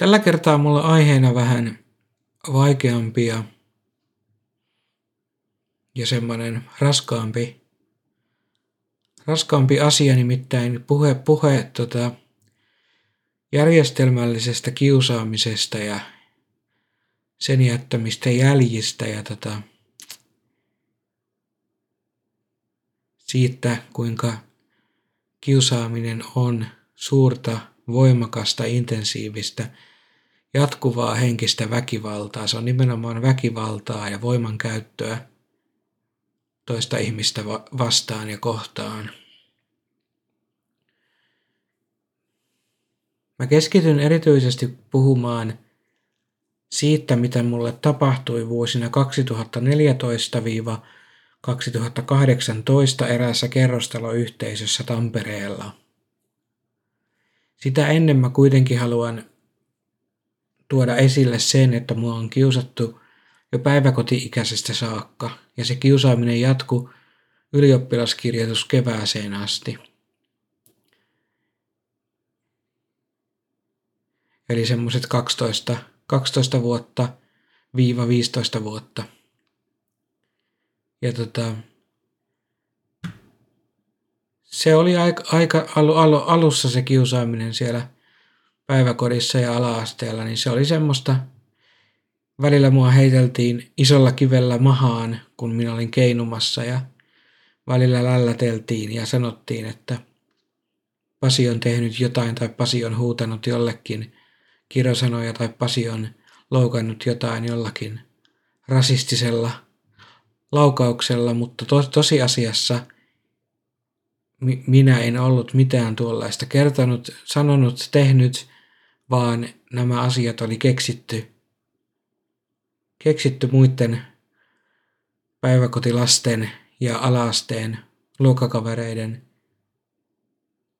Tällä kertaa mulla aiheena vähän vaikeampia ja semmoinen raskaampi, raskaampi asia, nimittäin puhe, puhe tota, järjestelmällisestä kiusaamisesta ja sen jättämistä jäljistä ja tota, siitä, kuinka kiusaaminen on suurta, voimakasta, intensiivistä, jatkuvaa henkistä väkivaltaa. Se on nimenomaan väkivaltaa ja voimankäyttöä toista ihmistä vastaan ja kohtaan. Mä keskityn erityisesti puhumaan siitä, mitä mulle tapahtui vuosina 2014-2018 eräässä kerrostaloyhteisössä Tampereella. Sitä ennen mä kuitenkin haluan tuoda esille sen, että mua on kiusattu jo päiväkoti-ikäisestä saakka, ja se kiusaaminen jatku ylioppilaskirjoitus kevääseen asti. Eli semmoiset 12, 12 vuotta viiva 15 vuotta. Ja tota, se oli aika, aika alu, alu, alussa se kiusaaminen siellä päiväkodissa ja ala-asteella, niin se oli semmoista, välillä mua heiteltiin isolla kivellä mahaan, kun minä olin keinumassa ja välillä lälläteltiin ja sanottiin, että Pasi on tehnyt jotain tai Pasi on huutanut jollekin kirosanoja tai Pasi on loukannut jotain jollakin rasistisella laukauksella, mutta to- tosiasiassa mi- minä en ollut mitään tuollaista kertonut, sanonut, tehnyt, vaan nämä asiat oli keksitty, keksitty muiden päiväkotilasten ja alaasteen luokkakavereiden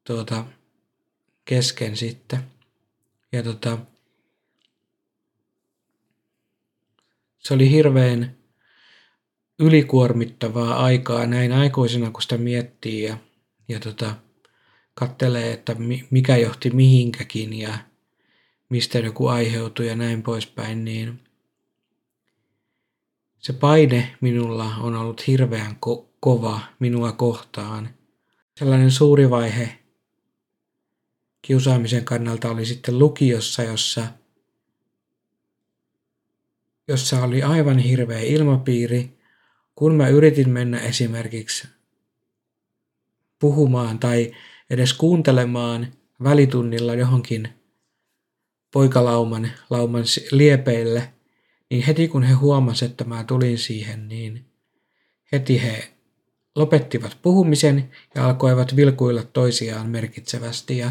tuota, kesken sitten. Ja tota, se oli hirveän ylikuormittavaa aikaa näin aikuisena, kun sitä miettii ja, ja tota, kattelee, että mikä johti mihinkäkin ja mistä joku aiheutui ja näin poispäin, niin se paine minulla on ollut hirveän ko- kova minua kohtaan. Sellainen suuri vaihe kiusaamisen kannalta oli sitten lukiossa, jossa, jossa oli aivan hirveä ilmapiiri. Kun mä yritin mennä esimerkiksi puhumaan tai edes kuuntelemaan välitunnilla johonkin poikalauman lauman liepeille, niin heti kun he huomasivat, että mä tulin siihen, niin heti he lopettivat puhumisen ja alkoivat vilkuilla toisiaan merkitsevästi. Ja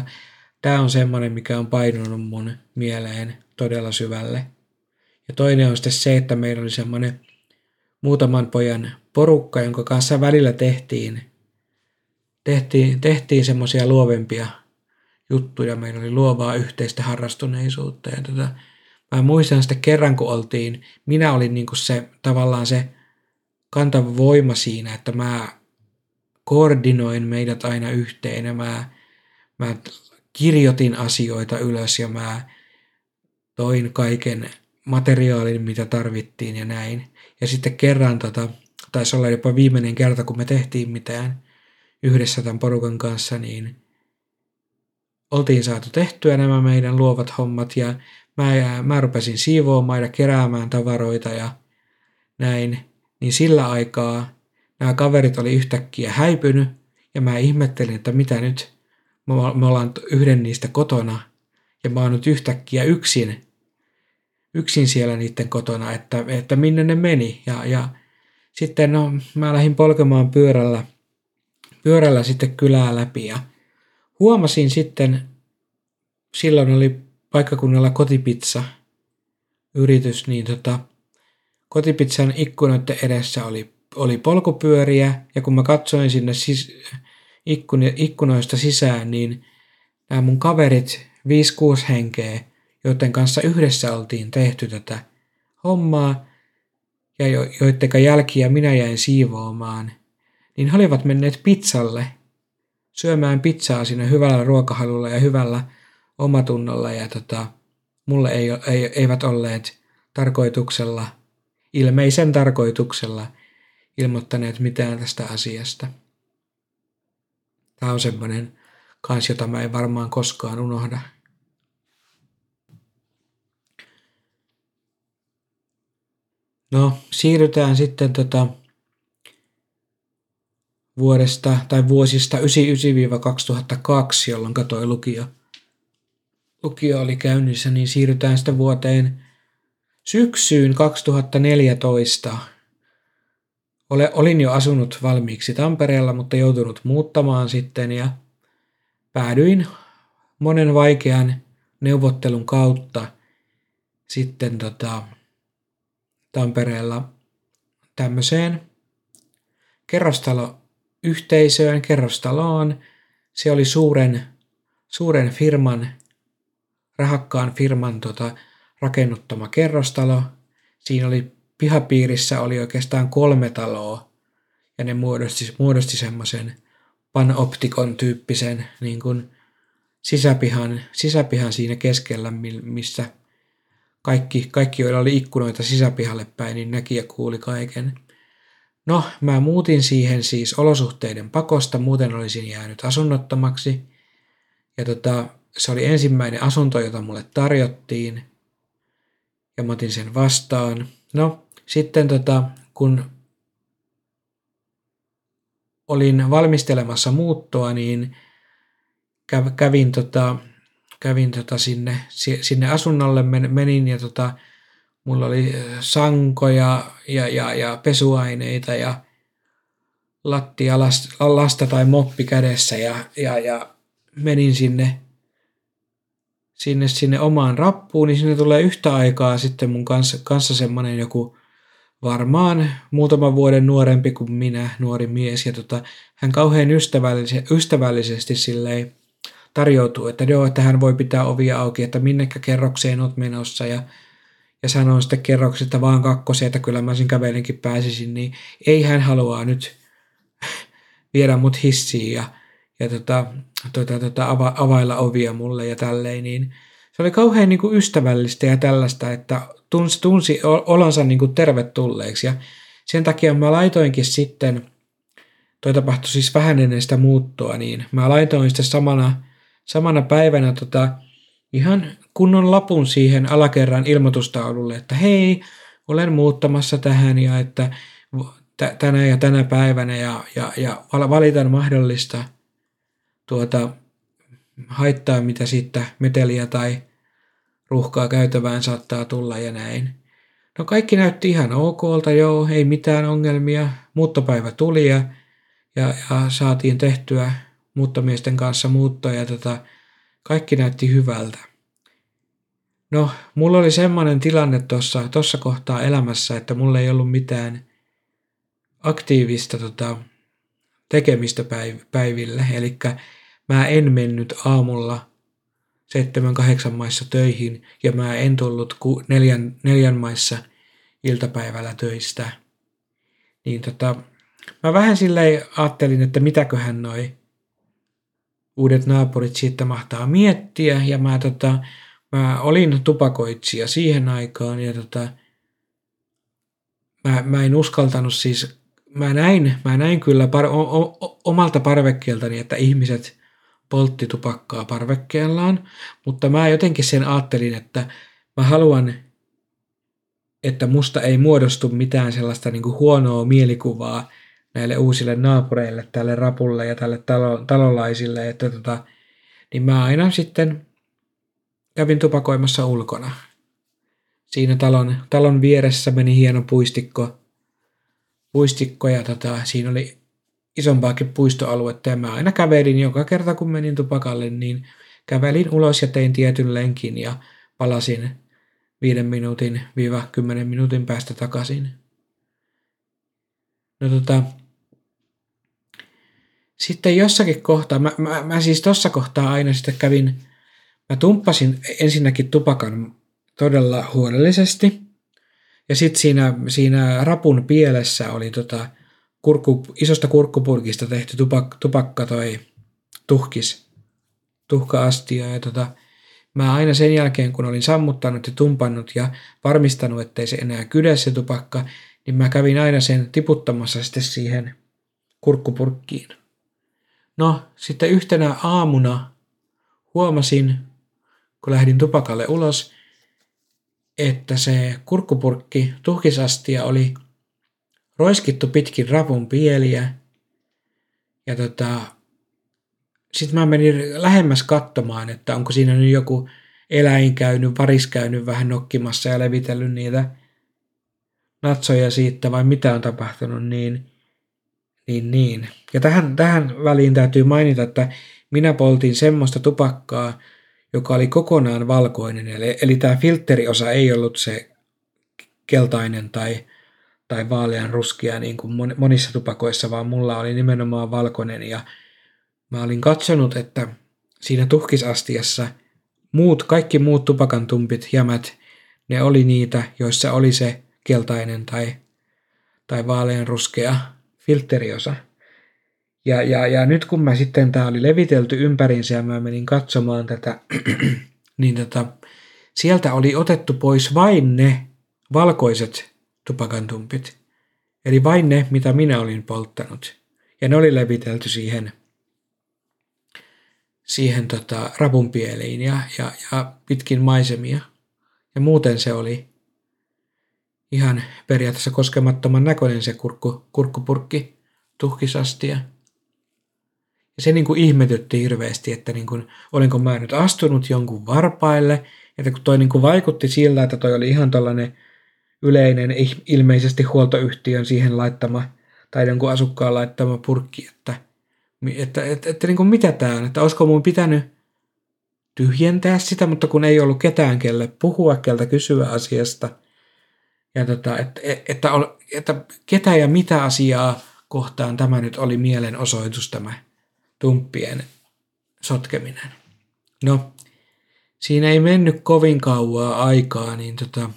tämä on semmoinen, mikä on painunut mun mieleen todella syvälle. Ja toinen on sitten se, että meillä oli semmoinen muutaman pojan porukka, jonka kanssa välillä tehtiin, tehtiin, tehtiin semmoisia luovempia juttuja. Meillä oli luovaa yhteistä harrastuneisuutta. Ja tota, mä muistan sitten kerran, kun oltiin, minä olin niin se tavallaan se kantava voima siinä, että mä koordinoin meidät aina yhteen ja mä, mä kirjoitin asioita ylös ja mä toin kaiken materiaalin, mitä tarvittiin ja näin. Ja sitten kerran, tota, taisi olla jopa viimeinen kerta, kun me tehtiin mitään yhdessä tämän porukan kanssa, niin oltiin saatu tehtyä nämä meidän luovat hommat ja mä, mä rupesin siivoamaan ja keräämään tavaroita ja näin. Niin sillä aikaa nämä kaverit oli yhtäkkiä häipynyt ja mä ihmettelin, että mitä nyt, me ollaan yhden niistä kotona ja mä oon nyt yhtäkkiä yksin, yksin siellä niiden kotona, että, että minne ne meni. Ja, ja sitten no, mä lähdin polkemaan pyörällä, pyörällä sitten kylää läpi ja huomasin sitten, silloin oli paikkakunnalla kotipizza yritys, niin tota, kotipizzan ikkunoiden edessä oli, oli polkupyöriä. Ja kun mä katsoin sinne sis, ikkun, ikkunoista sisään, niin nämä mun kaverit, 5-6 henkeä, joiden kanssa yhdessä oltiin tehty tätä hommaa ja jo, joidenka jälkiä minä jäin siivoamaan, niin he olivat menneet pizzalle syömään pizzaa siinä hyvällä ruokahalulla ja hyvällä omatunnolla ja tota, mulle ei, ei, eivät olleet tarkoituksella, ilmeisen tarkoituksella ilmoittaneet mitään tästä asiasta. Tämä on semmoinen kans, jota mä en varmaan koskaan unohda. No, siirrytään sitten tota vuodesta tai vuosista 1999-2002, jolloin toi lukio, lukio oli käynnissä, niin siirrytään sitten vuoteen syksyyn 2014. Ole, olin jo asunut valmiiksi Tampereella, mutta joutunut muuttamaan sitten ja päädyin monen vaikean neuvottelun kautta sitten tota, Tampereella tämmöiseen kerrostaloyhteisöön, kerrostaloon. Se oli suuren, suuren firman, rahakkaan firman tota, rakennuttama kerrostalo. Siinä oli pihapiirissä oli oikeastaan kolme taloa ja ne muodosti, muodosti semmoisen panoptikon tyyppisen niin kuin sisäpihan, sisäpihan siinä keskellä, missä kaikki, kaikki, joilla oli ikkunoita sisäpihalle päin, niin näki ja kuuli kaiken. No, mä muutin siihen siis olosuhteiden pakosta, muuten olisin jäänyt asunnottomaksi. Ja tota, se oli ensimmäinen asunto, jota mulle tarjottiin. Ja mä otin sen vastaan. No, sitten tota, kun olin valmistelemassa muuttoa, niin kävin tota, kävin tota sinne, sinne asunnolle, menin ja tota, mulla oli sankoja ja, ja, ja pesuaineita ja lattia lasta tai moppi kädessä ja, ja, ja menin sinne, sinne, sinne omaan rappuun, niin sinne tulee yhtä aikaa sitten mun kanssa, kanssa semmoinen joku varmaan muutaman vuoden nuorempi kuin minä, nuori mies, ja tota, hän kauhean ystävällisesti, ystävällisesti silleen tarjoutuu, että joo, että hän voi pitää ovia auki, että minnekä kerrokseen olet menossa ja, ja sanoo sitten kerroksesta vaan kakkosia, että kyllä mä sen kävelinkin pääsisin, niin ei hän halua nyt viedä mut hissiin ja, ja tota, tota, tota, ava, availla ovia mulle ja tälleen, niin se oli kauhean niin kuin ystävällistä ja tällaista, että tunsi, tunsi olonsa niin kuin tervetulleeksi. Ja sen takia mä laitoinkin sitten, toi tapahtui siis vähän ennen sitä muuttoa, niin mä laitoin sitten samana samana päivänä tota, ihan kunnon lapun siihen alakerran ilmoitustaululle, että hei, olen muuttamassa tähän ja että tänä ja tänä päivänä ja, ja, ja valitan mahdollista tuota, haittaa, mitä siitä meteliä tai ruuhkaa käytävään saattaa tulla ja näin. No kaikki näytti ihan okolta, joo, ei mitään ongelmia. Muuttopäivä tuli ja, ja, ja saatiin tehtyä muuttomiesten kanssa muuttoa ja tota, kaikki näytti hyvältä. No, mulla oli semmoinen tilanne tuossa tossa kohtaa elämässä, että mulla ei ollut mitään aktiivista tota, tekemistä päiv- päiville. Eli mä en mennyt aamulla seitsemän, kahdeksan maissa töihin ja mä en tullut ku, neljän, neljän maissa iltapäivällä töistä. Niin tota, mä vähän silleen ajattelin, että mitäköhän noi uudet naapurit siitä mahtaa miettiä. Ja mä, tota, mä olin tupakoitsija siihen aikaan ja tota, mä, mä en uskaltanut siis, mä näin, mä näin kyllä par, o, o, omalta parvekkeeltani, että ihmiset poltti tupakkaa parvekkeellaan, mutta mä jotenkin sen ajattelin, että mä haluan, että musta ei muodostu mitään sellaista niin kuin huonoa mielikuvaa näille uusille naapureille, tälle rapulle ja tälle talo, talolaisille, että tota, niin mä aina sitten kävin tupakoimassa ulkona. Siinä talon, talon vieressä meni hieno puistikko, puistikko ja tota, siinä oli isompaakin puistoaluetta ja mä aina kävelin joka kerta kun menin tupakalle, niin kävelin ulos ja tein tietyn lenkin ja palasin viiden minuutin viiva kymmenen minuutin päästä takaisin. No tota, sitten jossakin kohtaa, mä, mä, mä siis tuossa kohtaa aina sitten kävin, mä tumppasin ensinnäkin tupakan todella huolellisesti. Ja sitten siinä, siinä rapun pielessä oli tota kurkku, isosta kurkkupurkista tehty tupak, tupakka toi tuhkis, tuhka-astia. Ja tota, mä aina sen jälkeen, kun olin sammuttanut ja tumpannut ja varmistanut, ettei se enää kydä se tupakka, niin mä kävin aina sen tiputtamassa sitten siihen kurkkupurkkiin. No, sitten yhtenä aamuna huomasin, kun lähdin tupakalle ulos, että se kurkkupurkki tuhkisastia oli roiskittu pitkin rapun pieliä. Ja tota, sitten mä menin lähemmäs katsomaan, että onko siinä nyt joku eläin käynyt, varis käynyt vähän nokkimassa ja levitellyt niitä natsoja siitä vai mitä on tapahtunut, niin, niin, niin. Ja tähän, tähän väliin täytyy mainita, että minä poltin semmoista tupakkaa, joka oli kokonaan valkoinen, eli, eli tämä filteriosa ei ollut se keltainen tai, tai vaalean ruskea niin kuin monissa tupakoissa, vaan mulla oli nimenomaan valkoinen. Ja mä olin katsonut, että siinä tuhkisastiassa muut, kaikki muut tupakantumpit, jämät, ne oli niitä, joissa oli se keltainen tai, tai vaalean ruskea filteriosa. Ja, ja, ja nyt kun mä sitten, tää oli levitelty ympärinsä ja mä menin katsomaan tätä, niin tota, sieltä oli otettu pois vain ne valkoiset tupakantumpit. Eli vain ne, mitä minä olin polttanut. Ja ne oli levitelty siihen, siihen tota, rapunpieliin ja, ja, ja pitkin maisemia. Ja muuten se oli ihan periaatteessa koskemattoman näköinen se kurkku, kurkkupurkki tuhkisastia. Ja se niin kuin ihmetytti hirveästi, että niin kuin, olinko mä nyt astunut jonkun varpaille, että kun toi niin kuin vaikutti sillä, että toi oli ihan tällainen yleinen, ilmeisesti huoltoyhtiön siihen laittama tai jonkun asukkaan laittama purkki, että, että, että, että, että niin kuin mitä tämä on, että olisiko mun pitänyt tyhjentää sitä, mutta kun ei ollut ketään kelle puhua, keltä kysyä asiasta, ja tota, että, että, että ketä ja mitä asiaa kohtaan tämä nyt oli mielenosoitus tämä tumppien sotkeminen. No, siinä ei mennyt kovin kauaa aikaa, niin tota,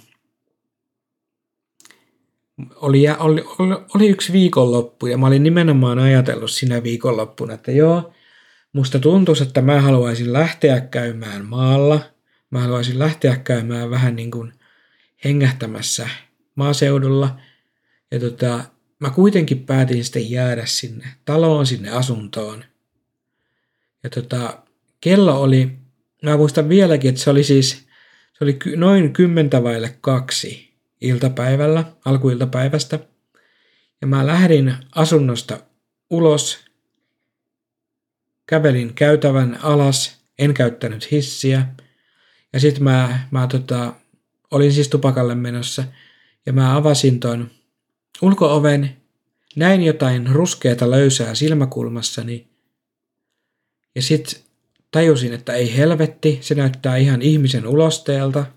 oli, oli, oli, oli yksi viikonloppu ja mä olin nimenomaan ajatellut sinä viikonloppuna, että joo, musta tuntuu, että mä haluaisin lähteä käymään maalla. Mä haluaisin lähteä käymään vähän niin kuin hengähtämässä maaseudulla. Ja tota, mä kuitenkin päätin sitten jäädä sinne taloon, sinne asuntoon. Ja tota, kello oli, mä muistan vieläkin, että se oli siis, se oli noin kymmentä vaille kaksi iltapäivällä, alkuiltapäivästä. Ja mä lähdin asunnosta ulos, kävelin käytävän alas, en käyttänyt hissiä. Ja sitten mä, mä tota, olin siis tupakalle menossa ja mä avasin ton ulkooven, näin jotain ruskeata löysää silmäkulmassani. Ja sitten tajusin, että ei helvetti, se näyttää ihan ihmisen ulosteelta –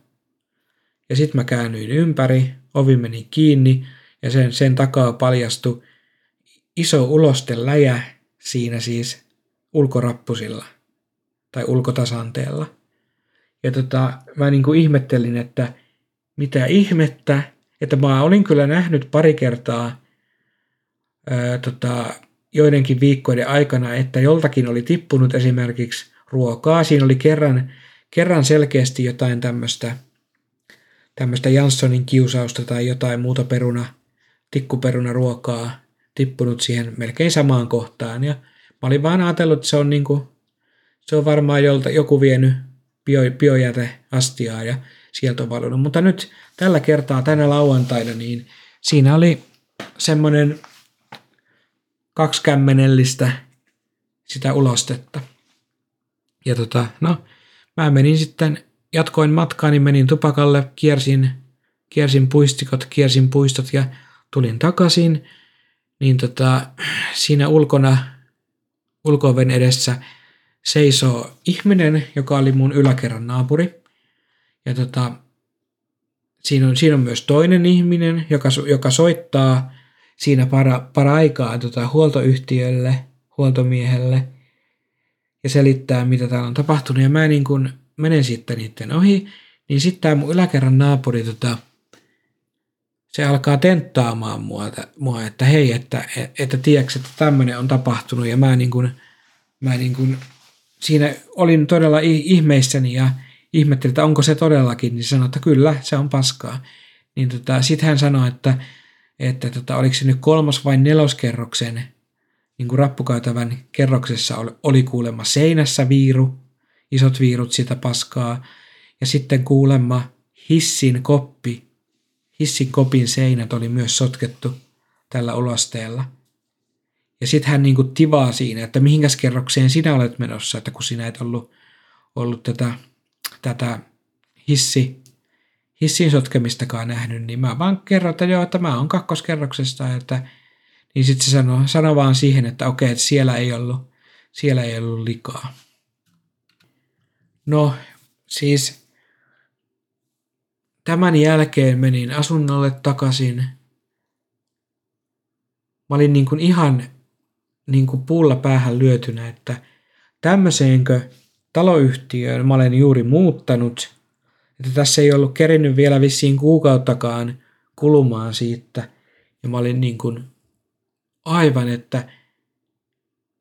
ja sitten mä käännyin ympäri, ovi meni kiinni ja sen, sen takaa paljastui iso ulosteläjä siinä siis ulkorappusilla tai ulkotasanteella. Ja tota, mä niin kuin ihmettelin, että mitä ihmettä, että mä olin kyllä nähnyt pari kertaa ää, tota, joidenkin viikkoiden aikana, että joltakin oli tippunut esimerkiksi ruokaa. Siinä oli kerran, kerran selkeästi jotain tämmöistä tämmöistä Janssonin kiusausta tai jotain muuta peruna, tikkuperuna ruokaa tippunut siihen melkein samaan kohtaan. Ja mä olin vaan ajatellut, että se on, niinku, se on varmaan jolta, joku vienyt bio, biojäteastiaa ja sieltä on valunut. Mutta nyt tällä kertaa tänä lauantaina, niin siinä oli semmoinen kaksikämmenellistä sitä ulostetta. Ja tota, no, mä menin sitten jatkoin matkaani, menin tupakalle, kiersin, kiersin puistikot, kiersin puistot ja tulin takaisin, niin tota, siinä ulkona, ulkoven edessä seisoo ihminen, joka oli mun yläkerran naapuri. Ja tota, siinä, on, siinä on myös toinen ihminen, joka, joka soittaa siinä para, para aikaa tota, huoltoyhtiölle, huoltomiehelle ja selittää, mitä täällä on tapahtunut. Ja mä niin kuin menen sitten niiden ohi, niin sitten tämä mun yläkerran naapuri, tota, se alkaa tenttaamaan mua, mua että hei, että, että tiedätkö, että tämmöinen on tapahtunut ja mä, niin kuin, mä niin kuin, siinä olin todella ihmeissäni ja ihmettelin, että onko se todellakin, niin sanoi, että kyllä, se on paskaa. Niin tota, sitten hän sanoi, että, että tota, oliko se nyt kolmas vai neloskerroksen niin kuin rappukäytävän kerroksessa oli, oli kuulemma seinässä viiru, isot viirut sitä paskaa, ja sitten kuulemma hissin koppi, hissin kopin seinät oli myös sotkettu tällä ulosteella. Ja sitten hän niinku tivaa siinä, että mihinkäs kerrokseen sinä olet menossa, että kun sinä et ollut, ollut tätä, tätä hissi, hissin sotkemistakaan nähnyt, niin mä vaan kerron, että joo, että mä oon kakkoskerroksesta, että niin sitten se sanoo, sanoo vaan siihen, että okei, että siellä ei ollut, siellä ei ollut likaa. No, siis tämän jälkeen menin asunnolle takaisin. Mä olin niin kuin ihan niin kuin puulla päähän lyötynä, että tämmöiseenkö taloyhtiöön mä olen juuri muuttanut, että tässä ei ollut kerinyt vielä vissiin kuukauttakaan kulumaan siitä. Ja mä olin niin kuin aivan, että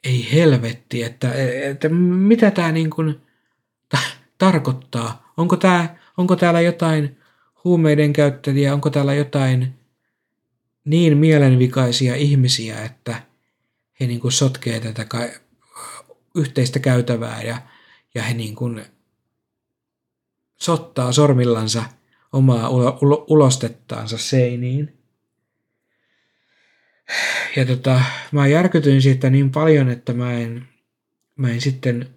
ei helvetti, että, että mitä tämä niin kuin tarkoittaa. Onko, tämä, onko täällä jotain huumeiden käyttäjiä, onko täällä jotain niin mielenvikaisia ihmisiä, että he niin kuin sotkee tätä ka- yhteistä käytävää ja, ja he niin kuin sottaa sormillansa omaa ulo- ulo- ulostettaansa seiniin. Ja tota, mä järkytyin siitä niin paljon, että mä en, mä en sitten,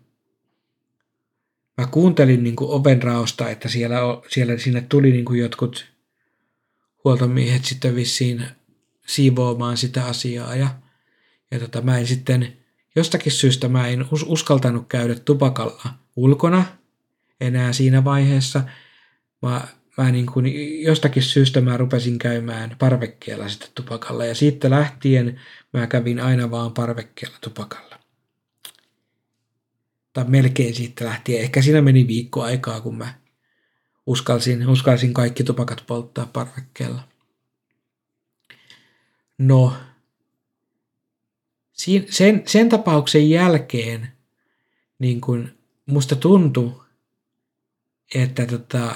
mä kuuntelin niin kuin oven raosta, että siellä, siellä sinne tuli niin kuin jotkut huoltomiehet sitten vissiin siivoamaan sitä asiaa ja, ja tota, mä en sitten, jostakin syystä mä en us, uskaltanut käydä tupakalla ulkona enää siinä vaiheessa. Mä mä niin kuin, jostakin syystä mä rupesin käymään parvekkeella sitten tupakalla ja siitä lähtien mä kävin aina vaan parvekkeella tupakalla. Tai melkein siitä lähtien. Ehkä siinä meni viikko aikaa, kun mä uskalsin, uskalsin kaikki tupakat polttaa parvekkeella. No, sen, sen tapauksen jälkeen niin kun musta tuntui, että tota,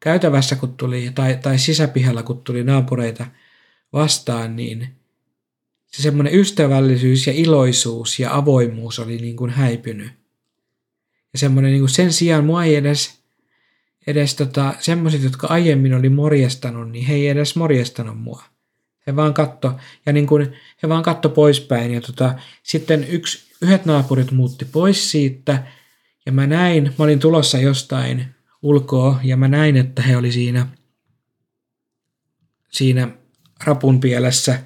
käytävässä kun tuli, tai, tai sisäpihalla kun tuli naapureita vastaan, niin se semmoinen ystävällisyys ja iloisuus ja avoimuus oli niin kuin häipynyt. Ja semmoinen niin kuin sen sijaan mua ei edes, edes tota, semmoiset, jotka aiemmin oli morjestanut, niin he ei edes morjestanut mua. He vaan katto, ja niin kuin, he vaan katto poispäin. Ja tota, sitten yksi, yhdet naapurit muutti pois siitä, ja mä näin, mä olin tulossa jostain ulkoa ja mä näin, että he oli siinä, siinä rapun pielessä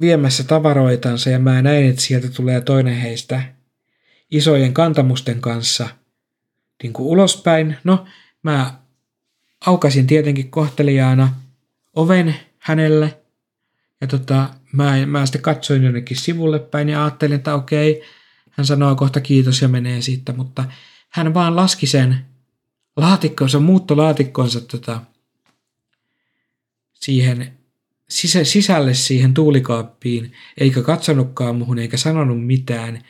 viemässä tavaroitansa ja mä näin, että sieltä tulee toinen heistä isojen kantamusten kanssa niin kuin ulospäin. No, mä aukasin tietenkin kohteliaana oven hänelle ja tota, mä, mä sitten katsoin jonnekin sivulle päin ja ajattelin, että okei, hän sanoo kohta kiitos ja menee siitä, mutta hän vaan laski sen laatikkonsa, muuttolaatikkonsa tota, siihen sisä, sisälle siihen tuulikaappiin, eikä katsonutkaan muhun eikä sanonut mitään.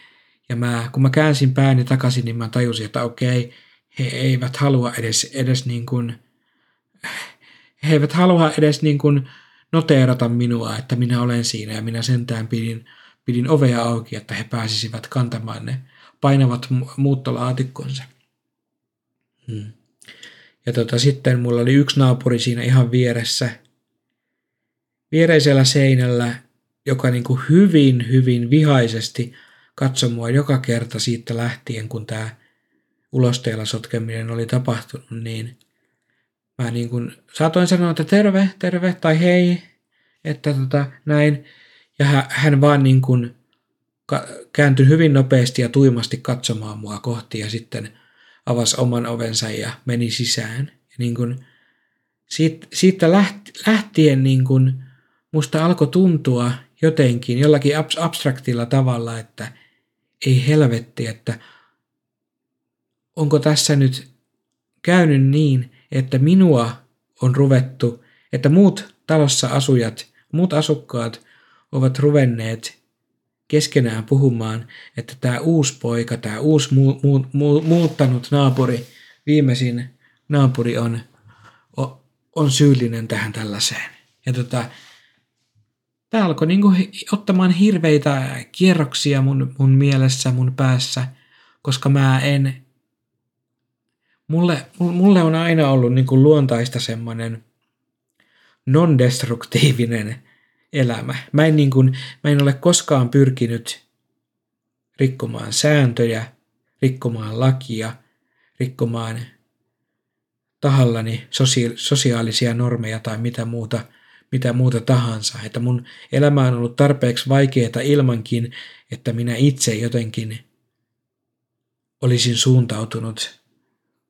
Ja mä, kun mä käänsin pääni takaisin, niin mä tajusin, että okei, he eivät halua edes, edes niin kuin, he eivät halua edes niin kuin noteerata minua, että minä olen siinä ja minä sentään pidin, pidin ovea auki, että he pääsisivät kantamaan ne painavat muuttolaatikkonsa. Hmm. Ja tota, sitten mulla oli yksi naapuri siinä ihan vieressä, viereisellä seinällä, joka niin kuin hyvin, hyvin vihaisesti katsoi mua joka kerta siitä lähtien, kun tämä ulosteella sotkeminen oli tapahtunut, niin mä niin kuin saatoin sanoa, että terve, terve tai hei, että tota, näin. Ja hän vaan niin kuin kääntyi hyvin nopeasti ja tuimasti katsomaan mua kohti ja sitten avasi oman ovensa ja meni sisään. Ja niin kuin siitä, siitä lähtien niin kuin musta alkoi tuntua jotenkin jollakin abstraktilla tavalla, että ei helvetti, että onko tässä nyt käynyt niin, että minua on ruvettu, että muut talossa asujat, muut asukkaat ovat ruvenneet keskenään puhumaan, että tämä uusi poika, tämä uusi mu, mu, mu, muuttanut naapuri viimeisin naapuri on, on syyllinen tähän tällaiseen. Ja tota, tämä alkoi niinku ottamaan hirveitä kierroksia mun, mun mielessä, mun päässä, koska mä en, mulle, mulle on aina ollut niinku luontaista semmoinen non-destruktiivinen elämä. Mä en, niinku, mä en ole koskaan pyrkinyt rikkomaan sääntöjä, rikkomaan lakia, rikkomaan tahallani sosiaalisia normeja tai mitä muuta, mitä muuta tahansa. Että mun elämä on ollut tarpeeksi vaikeaa ilmankin, että minä itse jotenkin olisin suuntautunut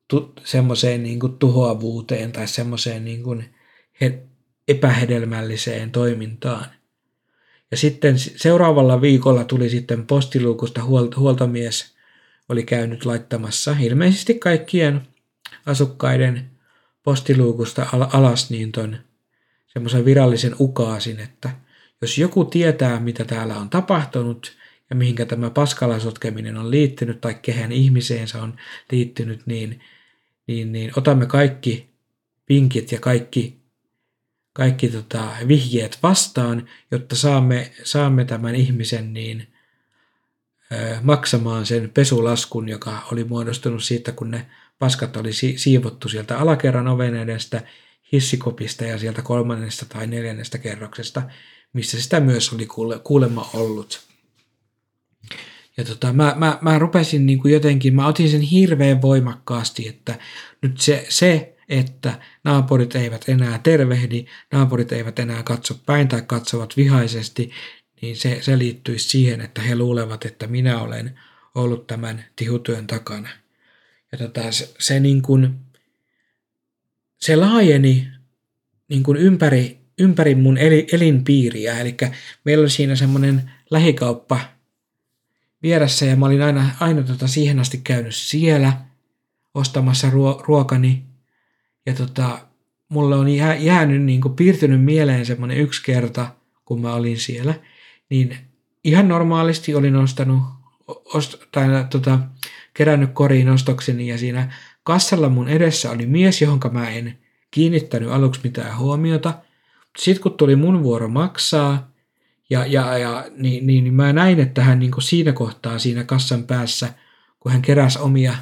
tu- semmoiseen niin kuin tuhoavuuteen tai semmoiseen niin kuin he- epähedelmälliseen toimintaan. Ja sitten seuraavalla viikolla tuli sitten postiluukusta huol- huoltomies, oli käynyt laittamassa ilmeisesti kaikkien asukkaiden postiluukusta al- alas niin ton semmoisen virallisen ukaasin, että jos joku tietää, mitä täällä on tapahtunut ja mihinkä tämä paskalasotkeminen on liittynyt tai kehen ihmiseensä on liittynyt, niin, niin, niin otamme kaikki vinkit ja kaikki, kaikki tota, vihjeet vastaan, jotta saamme, saamme tämän ihmisen niin – maksamaan sen pesulaskun, joka oli muodostunut siitä, kun ne paskat oli siivottu sieltä alakerran oven edestä, hissikopista ja sieltä kolmannesta tai neljännestä kerroksesta, missä sitä myös oli kuule, kuulemma ollut. Ja tota, mä, mä, mä rupesin niin kuin jotenkin, mä otin sen hirveän voimakkaasti, että nyt se, se, että naapurit eivät enää tervehdi, naapurit eivät enää katso päin tai katsovat vihaisesti, niin se, se liittyisi siihen, että he luulevat, että minä olen ollut tämän tihutyön takana. Ja tota, se, se, niin kuin, se laajeni niin kuin ympäri, ympäri mun elinpiiriä. Eli meillä oli siinä semmoinen lähikauppa vieressä ja mä olin aina, aina tota siihen asti käynyt siellä ostamassa ruo, ruokani. Ja tota, mulle on jää, jäänyt, niin kuin piirtynyt mieleen semmoinen yksi kerta, kun mä olin siellä – niin ihan normaalisti olin ostanut, ost, tai tota, kerännyt koriin ostokseni ja siinä kassalla mun edessä oli mies, johon mä en kiinnittänyt aluksi mitään huomiota. Sitten kun tuli mun vuoro maksaa, ja, ja, ja niin, niin, niin mä näin, että hän niin siinä kohtaa siinä kassan päässä, kun hän keräsi omia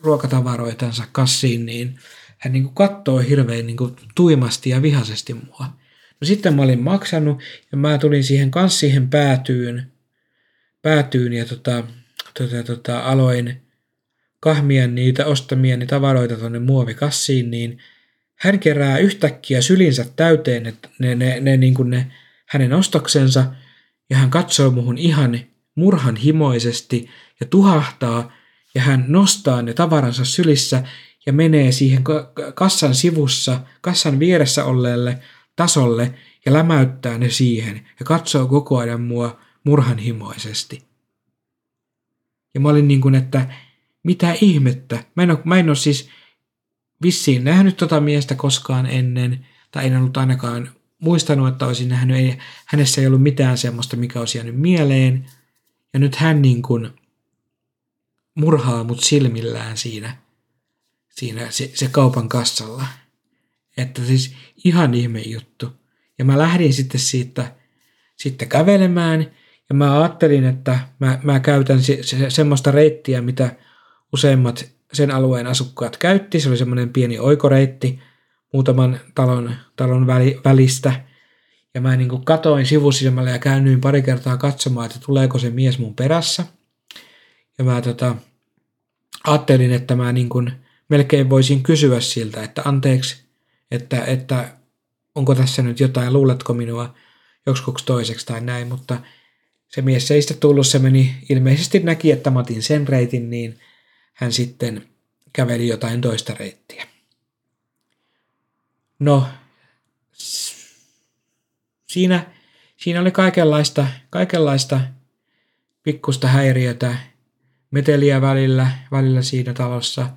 ruokatavaroitansa kassiin, niin hän niin katsoo hirveän niin tuimasti ja vihaisesti mua. No sitten mä olin maksanut ja mä tulin siihen kans siihen päätyyn, päätyyn ja tota, tota, tota, aloin kahmia niitä ostamieni tavaroita tuonne muovikassiin, niin hän kerää yhtäkkiä sylinsä täyteen ne, ne, ne, ne, niin kuin ne hänen ostoksensa ja hän katsoo muhun ihan murhan himoisesti ja tuhahtaa ja hän nostaa ne tavaransa sylissä ja menee siihen kassan sivussa, kassan vieressä olleelle tasolle ja lämäyttää ne siihen ja katsoo koko ajan mua murhanhimoisesti. Ja mä olin niin kuin, että mitä ihmettä. Mä en ole, mä en ole siis vissiin nähnyt tota miestä koskaan ennen, tai en ollut ainakaan muistanut, että olisin nähnyt. Ei, hänessä ei ollut mitään semmoista, mikä olisi jäänyt mieleen. Ja nyt hän niin kuin murhaa mut silmillään siinä, siinä se, se kaupan kassalla. Että siis ihan ihme juttu. Ja mä lähdin sitten siitä sitten kävelemään ja mä ajattelin, että mä, mä käytän se, se, semmoista reittiä, mitä useimmat sen alueen asukkaat käytti. Se oli semmoinen pieni oikoreitti muutaman talon, talon väli, välistä. Ja mä niin kuin katoin sivusilmällä ja käännyin pari kertaa katsomaan, että tuleeko se mies mun perässä. Ja mä tota, ajattelin, että mä niin kuin melkein voisin kysyä siltä, että anteeksi, että, että onko tässä nyt jotain, luuletko minua joksikuksi toiseksi tai näin, mutta se mies ei sitten tullut, se meni, ilmeisesti näki, että mä otin sen reitin, niin hän sitten käveli jotain toista reittiä. No, siinä, siinä oli kaikenlaista, kaikenlaista pikkusta häiriötä, meteliä välillä, välillä siinä talossa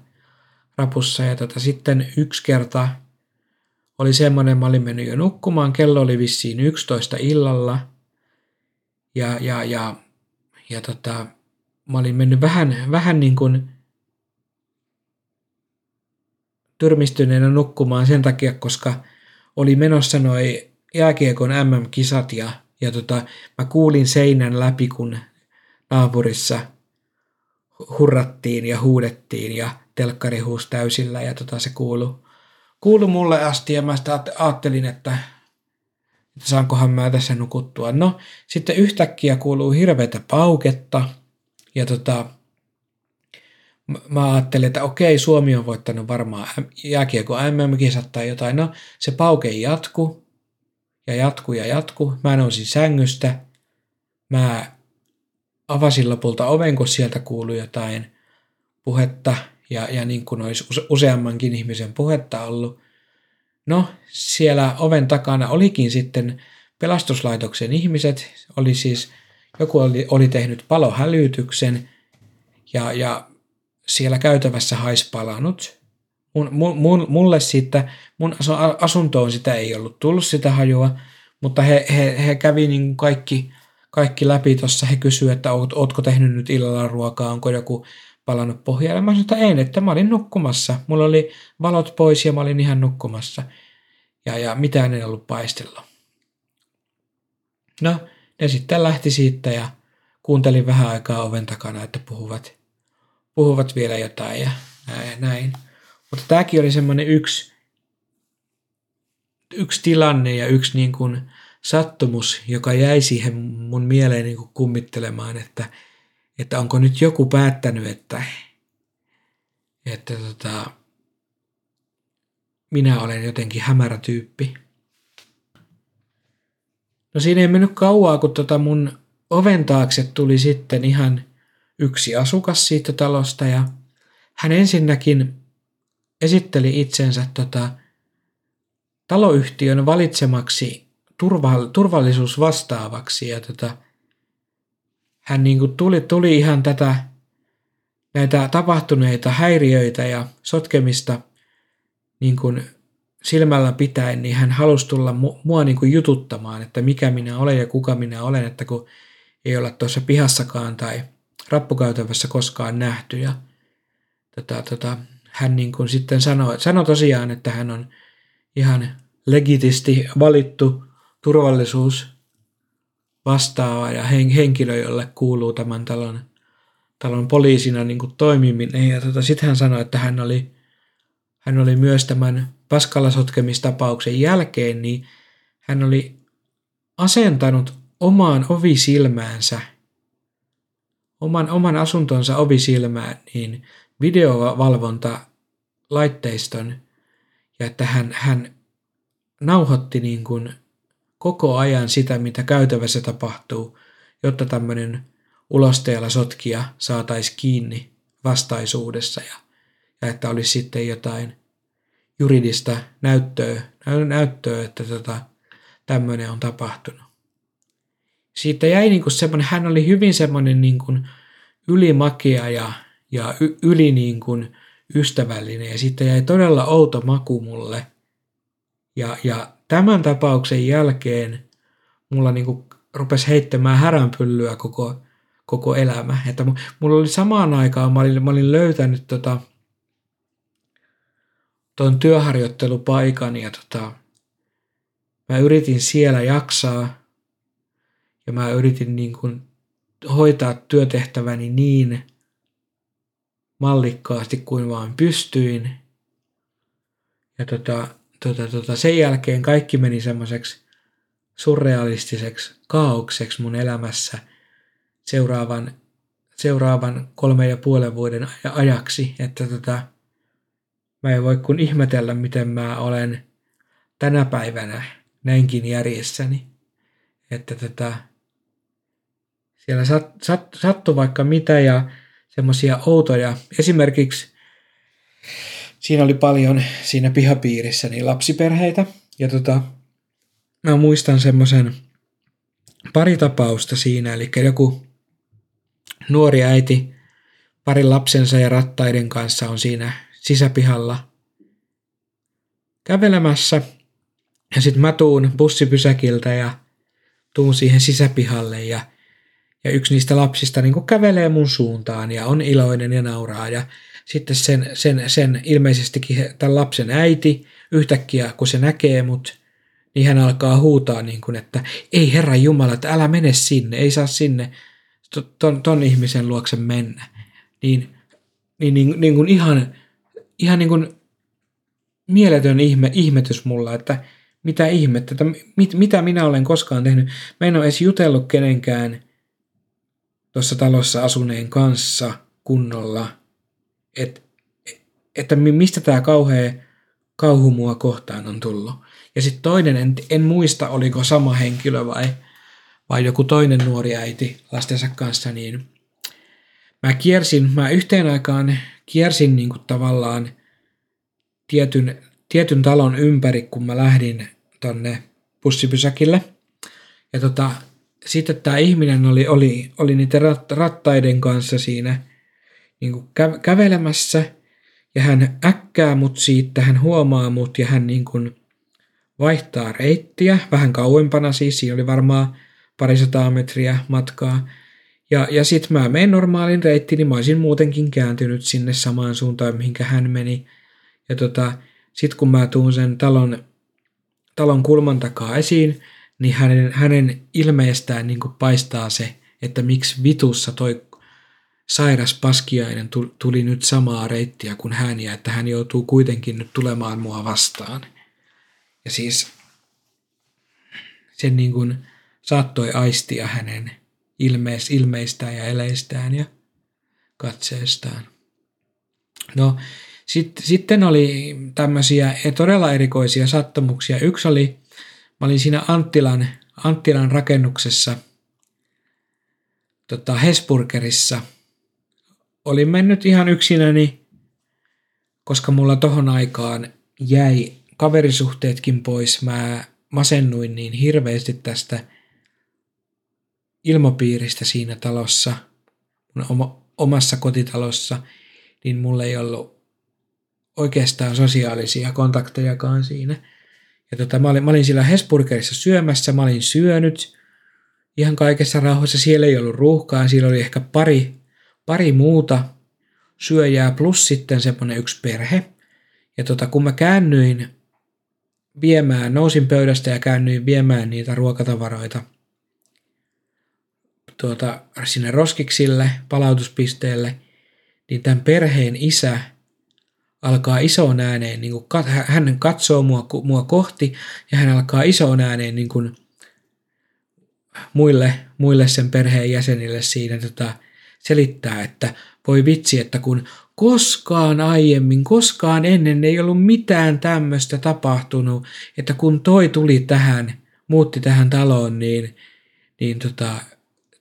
rapussa ja tota, sitten yksi kerta oli semmoinen, mä olin mennyt jo nukkumaan, kello oli vissiin 11 illalla. Ja, ja, ja, ja tota, mä olin mennyt vähän, vähän niin kuin tyrmistyneenä nukkumaan sen takia, koska oli menossa noi jääkiekon MM-kisat ja, ja tota, mä kuulin seinän läpi, kun naapurissa hurrattiin ja huudettiin ja telkkari huusi täysillä ja tota, se kuulu, kuulu mulle asti ja mä sitä ajattelin, että, että saankohan mä tässä nukuttua. No, sitten yhtäkkiä kuuluu hirveätä pauketta ja tota, mä ajattelin, että okei, Suomi on voittanut varmaan jääkiekko MM-kisat tai jotain. No, se pauke jatku ja jatku ja jatku. Mä nousin sängystä. Mä avasin lopulta oven, kun sieltä kuului jotain puhetta ja, ja niin kuin olisi useammankin ihmisen puhetta ollut. No, siellä oven takana olikin sitten pelastuslaitoksen ihmiset, oli siis, joku oli, oli tehnyt palohälytyksen ja, ja siellä käytävässä hais palanut. Mun, mun, mulle siitä, mun asuntoon sitä ei ollut tullut sitä hajua, mutta he, he, he kävi niin kaikki, kaikki läpi tuossa. He kysyivät, että oot, ootko tehnyt nyt illalla ruokaa, onko joku palannut pohjalle. Mä sanoin, että en, että mä olin nukkumassa. Mulla oli valot pois ja mä olin ihan nukkumassa. Ja, ja mitään ei ollut paistella. No, ne sitten lähti siitä ja kuuntelin vähän aikaa oven takana, että puhuvat puhuvat vielä jotain ja näin. Mutta tämäkin oli semmoinen yksi, yksi tilanne ja yksi niin kuin sattumus, joka jäi siihen mun mieleen niin kuin kummittelemaan, että, että onko nyt joku päättänyt, että, että tota, minä olen jotenkin hämärä tyyppi. No siinä ei mennyt kauaa, kun tota mun oven taakse tuli sitten ihan yksi asukas siitä talosta ja hän ensinnäkin esitteli itsensä tota, taloyhtiön valitsemaksi turva, turvallisuusvastaavaksi ja tota, hän niin kuin tuli, tuli ihan tätä näitä tapahtuneita häiriöitä ja sotkemista niin kuin silmällä pitäen, niin hän halusi tulla mua niin kuin jututtamaan, että mikä minä olen ja kuka minä olen, että kun ei olla tuossa pihassakaan tai rappukäytävässä koskaan nähty. Ja tota, tota, hän niin kuin sitten sanoi, sanoi tosiaan, että hän on ihan legitisti valittu turvallisuus vastaava ja henkilö, jolle kuuluu tämän talon, talon poliisina niin kuin toimiminen. Ja tota, sitten hän sanoi, että hän oli, hän oli myös tämän Paskalla sotkemistapauksen jälkeen, niin hän oli asentanut omaan ovisilmäänsä – oman, oman asuntonsa ovisilmään niin videovalvonta laitteiston ja että hän, hän nauhoitti niin kuin koko ajan sitä, mitä käytävässä tapahtuu, jotta tämmöinen ulosteella sotkija saataisiin kiinni vastaisuudessa ja, ja että olisi sitten jotain juridista näyttöä, näyttöä että tota, tämmöinen on tapahtunut siitä jäi niin kuin semmoinen, hän oli hyvin semmoinen niin kuin ylimakia ja, ja yli niin kuin ystävällinen ja siitä jäi todella outo maku mulle. Ja, ja tämän tapauksen jälkeen mulla niin kuin rupesi heittämään häränpyllyä koko, koko elämä. Että mulla oli samaan aikaan, mä olin, mä olin löytänyt tota, tuon työharjoittelupaikan ja tota, mä yritin siellä jaksaa ja mä yritin niin kuin hoitaa työtehtäväni niin mallikkaasti kuin vaan pystyin. Ja tota, tota, tota, sen jälkeen kaikki meni semmoiseksi surrealistiseksi kaaukseksi mun elämässä seuraavan, seuraavan kolme ja puolen vuoden ajaksi, että tota, mä en voi kun ihmetellä, miten mä olen tänä päivänä näinkin järjessäni. Että tota, siellä sat, sat, sattui vaikka mitä ja semmoisia outoja. Esimerkiksi siinä oli paljon siinä pihapiirissä niin lapsiperheitä. Ja tota, mä muistan semmoisen pari tapausta siinä, eli joku nuori äiti parin lapsensa ja rattaiden kanssa on siinä sisäpihalla kävelemässä. Ja sitten mä tuun bussipysäkiltä ja tuun siihen sisäpihalle ja – ja yksi niistä lapsista niin kävelee mun suuntaan ja on iloinen ja nauraa ja sitten sen, sen, sen ilmeisestikin tämän lapsen äiti yhtäkkiä, kun se näkee mut, niin hän alkaa huutaa niin kuin, että ei Herra Jumala, että älä mene sinne, ei saa sinne ton, ton ihmisen luokse mennä. Niin, niin, niin, niin kuin ihan, ihan niin kuin mieletön ihme, ihmetys mulla, että mitä ihmettä, että mit, mitä minä olen koskaan tehnyt. Mä en ole edes jutellut kenenkään tuossa talossa asuneen kanssa kunnolla, et, että mistä tämä kauhea kauhu mua kohtaan on tullut. Ja sitten toinen, en, en muista oliko sama henkilö vai, vai joku toinen nuori äiti lastensa kanssa, niin mä kiersin, mä yhteen aikaan kiersin niin kuin tavallaan tietyn, tietyn talon ympäri, kun mä lähdin tonne bussipysäkille. Ja tota, sitten tämä ihminen oli, oli, oli niiden rattaiden kanssa siinä niin kuin kä- kävelemässä ja hän äkkää mut siitä, hän huomaa mut ja hän niin kuin vaihtaa reittiä vähän kauempana siis, siinä oli varmaan parisataa metriä matkaa. Ja, ja sitten mä menen normaalin reitti, niin mä olisin muutenkin kääntynyt sinne samaan suuntaan, mihinkä hän meni. Ja tota, sitten kun mä tuun sen talon, talon kulman takaa esiin, niin hänen, hänen ilmeestään niin paistaa se, että miksi vitussa toi sairas paskiainen tuli nyt samaa reittiä kuin hän ja että hän joutuu kuitenkin nyt tulemaan mua vastaan. Ja siis sen niin kuin saattoi aistia hänen ilmeis, ilmeistään ja eleistään ja katseestaan. No, sit, sitten oli tämmöisiä todella erikoisia sattumuksia. Yksi oli, mä olin siinä Anttilan, Anttilan rakennuksessa tota, Hesburgerissa. Olin mennyt ihan yksinäni, koska mulla tohon aikaan jäi kaverisuhteetkin pois. Mä masennuin niin hirveästi tästä ilmapiiristä siinä talossa, mun omassa kotitalossa, niin mulla ei ollut oikeastaan sosiaalisia kontaktejakaan siinä. Ja tota, mä, olin, mä olin siellä Hesburgerissa syömässä, mä olin syönyt ihan kaikessa rauhassa. Siellä ei ollut ruuhkaa, siellä oli ehkä pari, pari muuta syöjää plus sitten semmoinen yksi perhe. Ja tota, kun mä käännyin viemään, nousin pöydästä ja käännyin viemään niitä ruokatavaroita tuota, sinne roskiksille, palautuspisteelle, niin tämän perheen isä alkaa isoon ääneen, niin kuin, hän katsoo mua, mua kohti ja hän alkaa isoon ääneen niin kuin, muille, muille sen perheen jäsenille siinä tota, selittää, että voi vitsi, että kun koskaan aiemmin, koskaan ennen ei ollut mitään tämmöistä tapahtunut, että kun toi tuli tähän, muutti tähän taloon, niin, niin tota,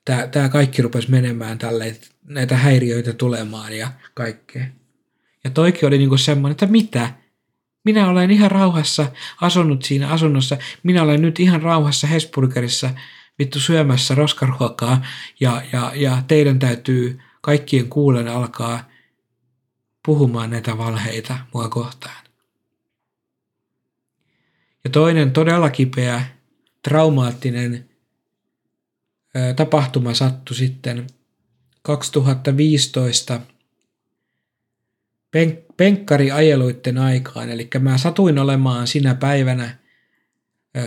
tämä kaikki rupesi menemään tälle, näitä häiriöitä tulemaan ja kaikkea. Ja toikin oli niinku semmoinen, että mitä? Minä olen ihan rauhassa asunut siinä asunnossa. Minä olen nyt ihan rauhassa Hesburgerissa vittu syömässä roskaruokaa ja, ja, ja teidän täytyy kaikkien kuulen alkaa puhumaan näitä valheita mua kohtaan. Ja toinen todella kipeä, traumaattinen tapahtuma sattui sitten 2015 penk- penkkariajeluiden aikaan. Eli mä satuin olemaan sinä päivänä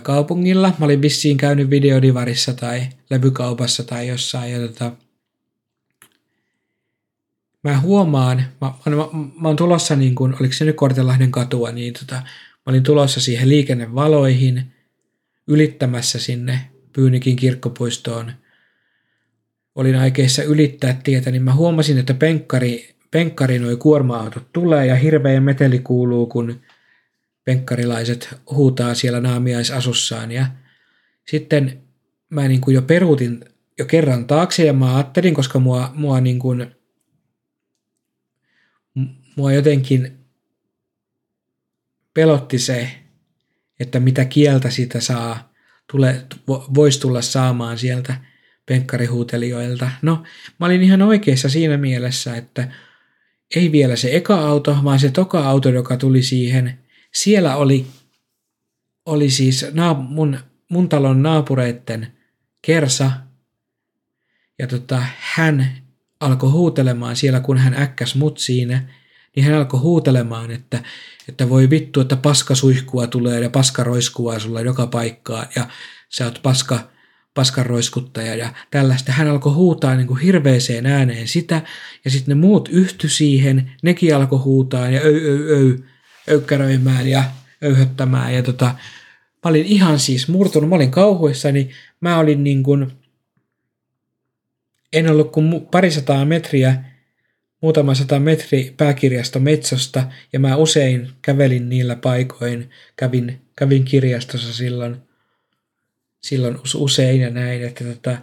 kaupungilla. Mä olin vissiin käynyt videodivarissa tai levykaupassa tai jossain. Ja tota, mä huomaan, mä, mä, mä, mä oon tulossa, niin kun, oliko se nyt Kortelahden katua, niin tota, mä olin tulossa siihen liikennevaloihin, ylittämässä sinne Pyynikin kirkkopuistoon. Olin aikeissa ylittää tietä, niin mä huomasin, että penkkari, penkkari noi kuorma-autot tulee ja hirveä meteli kuuluu, kun penkkarilaiset huutaa siellä naamiaisasussaan. Ja sitten mä niin kuin jo peruutin jo kerran taakse ja mä ajattelin, koska mua, mua niin kuin mua jotenkin pelotti se, että mitä kieltä sitä saa, tule, voisi tulla saamaan sieltä penkkarihuutelijoilta. No, mä olin ihan oikeassa siinä mielessä, että ei vielä se eka auto, vaan se toka auto, joka tuli siihen. Siellä oli, oli siis naap- mun, mun talon naapureitten kersa, ja tota, hän alkoi huutelemaan siellä, kun hän äkkäs mut siinä, niin hän alkoi huutelemaan, että, että voi vittu, että paskasuihkua tulee ja paskaroiskua sulla joka paikkaan ja sä oot paska, paskaroiskuttaja ja tällaista. Hän alkoi huutaa niin kuin hirveeseen ääneen sitä ja sitten ne muut yhty siihen, nekin alkoi huutaa ja öy, öy, öy, öykkäröimään ja öyhöttämään ja tota, mä olin ihan siis murtunut, mä olin kauhuissani, mä olin niin kuin, en ollut kuin parisataa metriä, muutama sata metri pääkirjasto Metsosta, ja mä usein kävelin niillä paikoin, kävin, kävin kirjastossa silloin, silloin usein ja näin, että tota,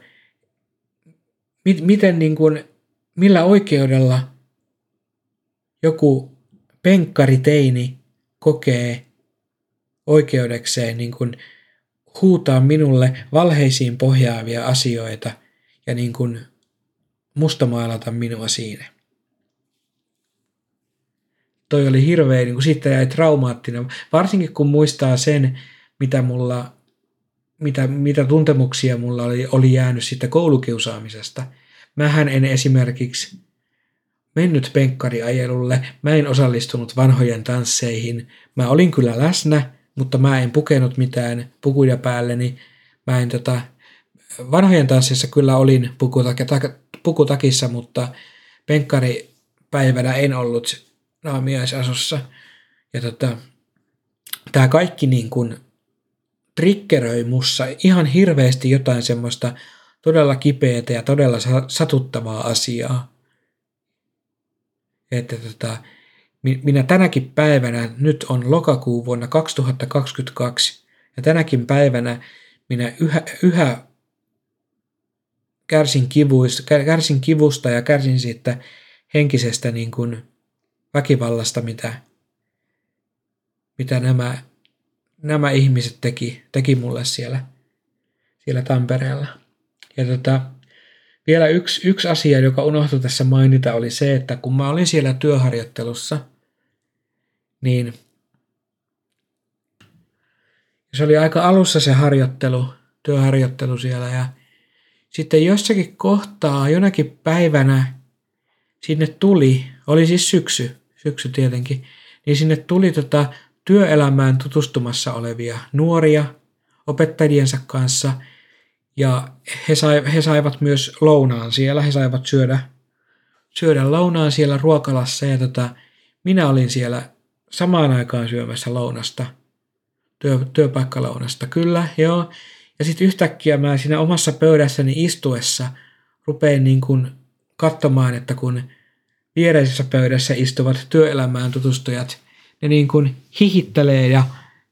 mit, miten niin kuin, millä oikeudella joku penkkariteini kokee oikeudekseen niin kuin huutaa minulle valheisiin pohjaavia asioita ja niin kuin mustamaalata minua siinä. Toi oli hirveä, niin kuin siitä jäi traumaattinen, varsinkin kun muistaa sen, mitä mulla mitä, mitä tuntemuksia mulla oli, oli jäänyt siitä koulukiusaamisesta. Mähän en esimerkiksi mennyt penkkariajelulle, mä en osallistunut vanhojen tansseihin, mä olin kyllä läsnä, mutta mä en pukenut mitään pukuja päälleni. Mä en tota, vanhojen tanssissa kyllä olin pukutakissa, mutta penkkaripäivänä en ollut naamiaisasussa. Ja tota, tämä kaikki niin kuin triggeröi mussa ihan hirveästi jotain semmoista todella kipeätä ja todella satuttavaa asiaa. Että tota, minä tänäkin päivänä, nyt on lokakuu vuonna 2022, ja tänäkin päivänä minä yhä, yhä kärsin, kivuista, kärsin kivusta ja kärsin siitä henkisestä niin kuin väkivallasta, mitä, mitä nämä, nämä ihmiset teki, teki mulle siellä, siellä Tampereella. Ja tota, vielä yksi, yksi asia, joka unohtui tässä mainita, oli se, että kun mä olin siellä työharjoittelussa, niin se oli aika alussa se harjoittelu, työharjoittelu siellä ja sitten jossakin kohtaa, jonakin päivänä sinne tuli, oli siis syksy, syksy tietenkin, niin sinne tuli tota työelämään tutustumassa olevia nuoria opettajiensa kanssa – ja he, sai, he saivat myös lounaan siellä, he saivat syödä, syödä lounaan siellä ruokalassa. Ja tota, minä olin siellä samaan aikaan syömässä lounasta, työ, työpaikkalounasta, kyllä, joo. Ja sitten yhtäkkiä mä siinä omassa pöydässäni istuessa rupein niin kuin katsomaan, että kun viereisessä pöydässä istuvat työelämään tutustujat, ne niin kuin hihittelee ja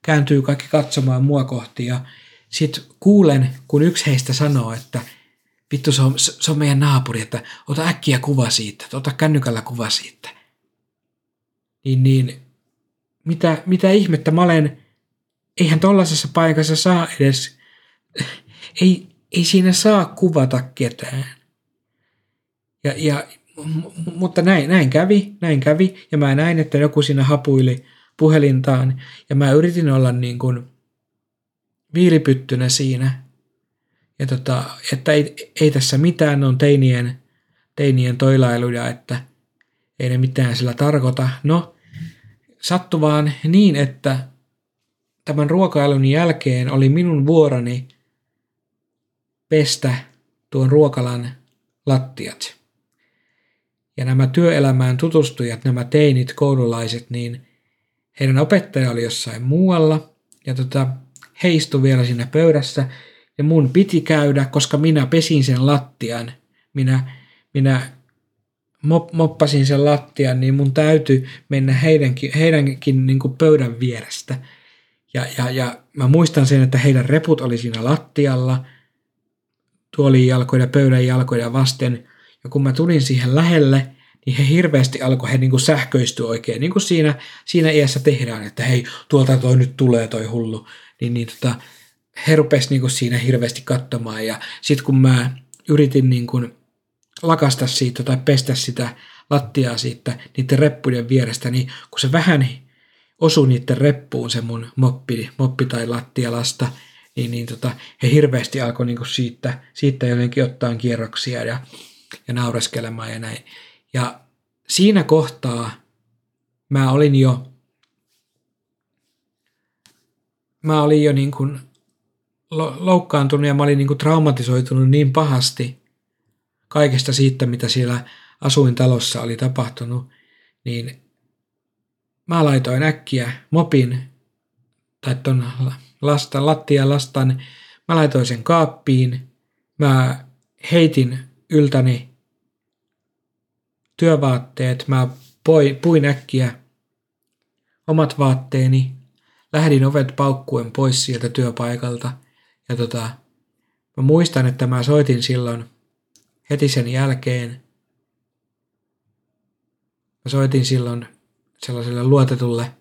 kääntyy kaikki katsomaan mua kohti ja sitten kuulen, kun yksi heistä sanoo, että vittu se on, se on meidän naapuri, että ota äkkiä kuva siitä, ota kännykällä kuva siitä. Niin, niin mitä, mitä ihmettä mä olen, eihän tollaisessa paikassa saa edes, ei, ei siinä saa kuvata ketään. Ja, ja, mutta näin, näin kävi, näin kävi, ja mä näin, että joku siinä hapuili puhelintaan, ja mä yritin olla niin kuin viilipyttynä siinä. Ja tota, että ei, ei tässä mitään on teinien, teinien toilailuja, että ei ne mitään sillä tarkoita. No, sattu vaan niin, että tämän ruokailun jälkeen oli minun vuoroni pestä tuon ruokalan lattiat. Ja nämä työelämään tutustujat, nämä teinit, koululaiset, niin heidän opettaja oli jossain muualla. Ja tota, he istu vielä siinä pöydässä ja mun piti käydä, koska minä pesin sen lattian. Minä, minä mop, moppasin sen lattian, niin mun täytyy mennä heidänkin, heidänkin niin kuin pöydän vierestä. Ja, ja, ja mä muistan sen, että heidän reput oli siinä lattialla, tuolin jalkoja, pöydän jalkoja vasten. Ja kun mä tulin siihen lähelle, niin he hirveästi alkoi he niin kuin sähköistyä oikein, niin kuin siinä, siinä iässä tehdään, että hei, tuolta toi nyt tulee toi hullu. Niin, niin tota, he rupesivat niin siinä hirveästi katsomaan ja sitten kun mä yritin niin kuin lakasta siitä tai pestä sitä lattiaa siitä niiden reppujen vierestä, niin kun se vähän osui niiden reppuun se mun moppi, moppi tai lattialasta, niin, niin tota, he hirveästi alkoi niin siitä, siitä jotenkin ottaa kierroksia ja, ja naureskelemaan ja näin. Ja siinä kohtaa mä olin jo, mä olin jo niin kuin loukkaantunut ja mä olin niin kuin traumatisoitunut niin pahasti kaikesta siitä, mitä siellä asuintalossa oli tapahtunut, niin mä laitoin äkkiä mopin tai ton lastan, lattia lastan, mä laitoin sen kaappiin, mä heitin yltäni työvaatteet, mä puin äkkiä omat vaatteeni, lähdin ovet paukkuen pois sieltä työpaikalta. Ja tota, mä muistan, että mä soitin silloin heti sen jälkeen, mä soitin silloin sellaiselle luotetulle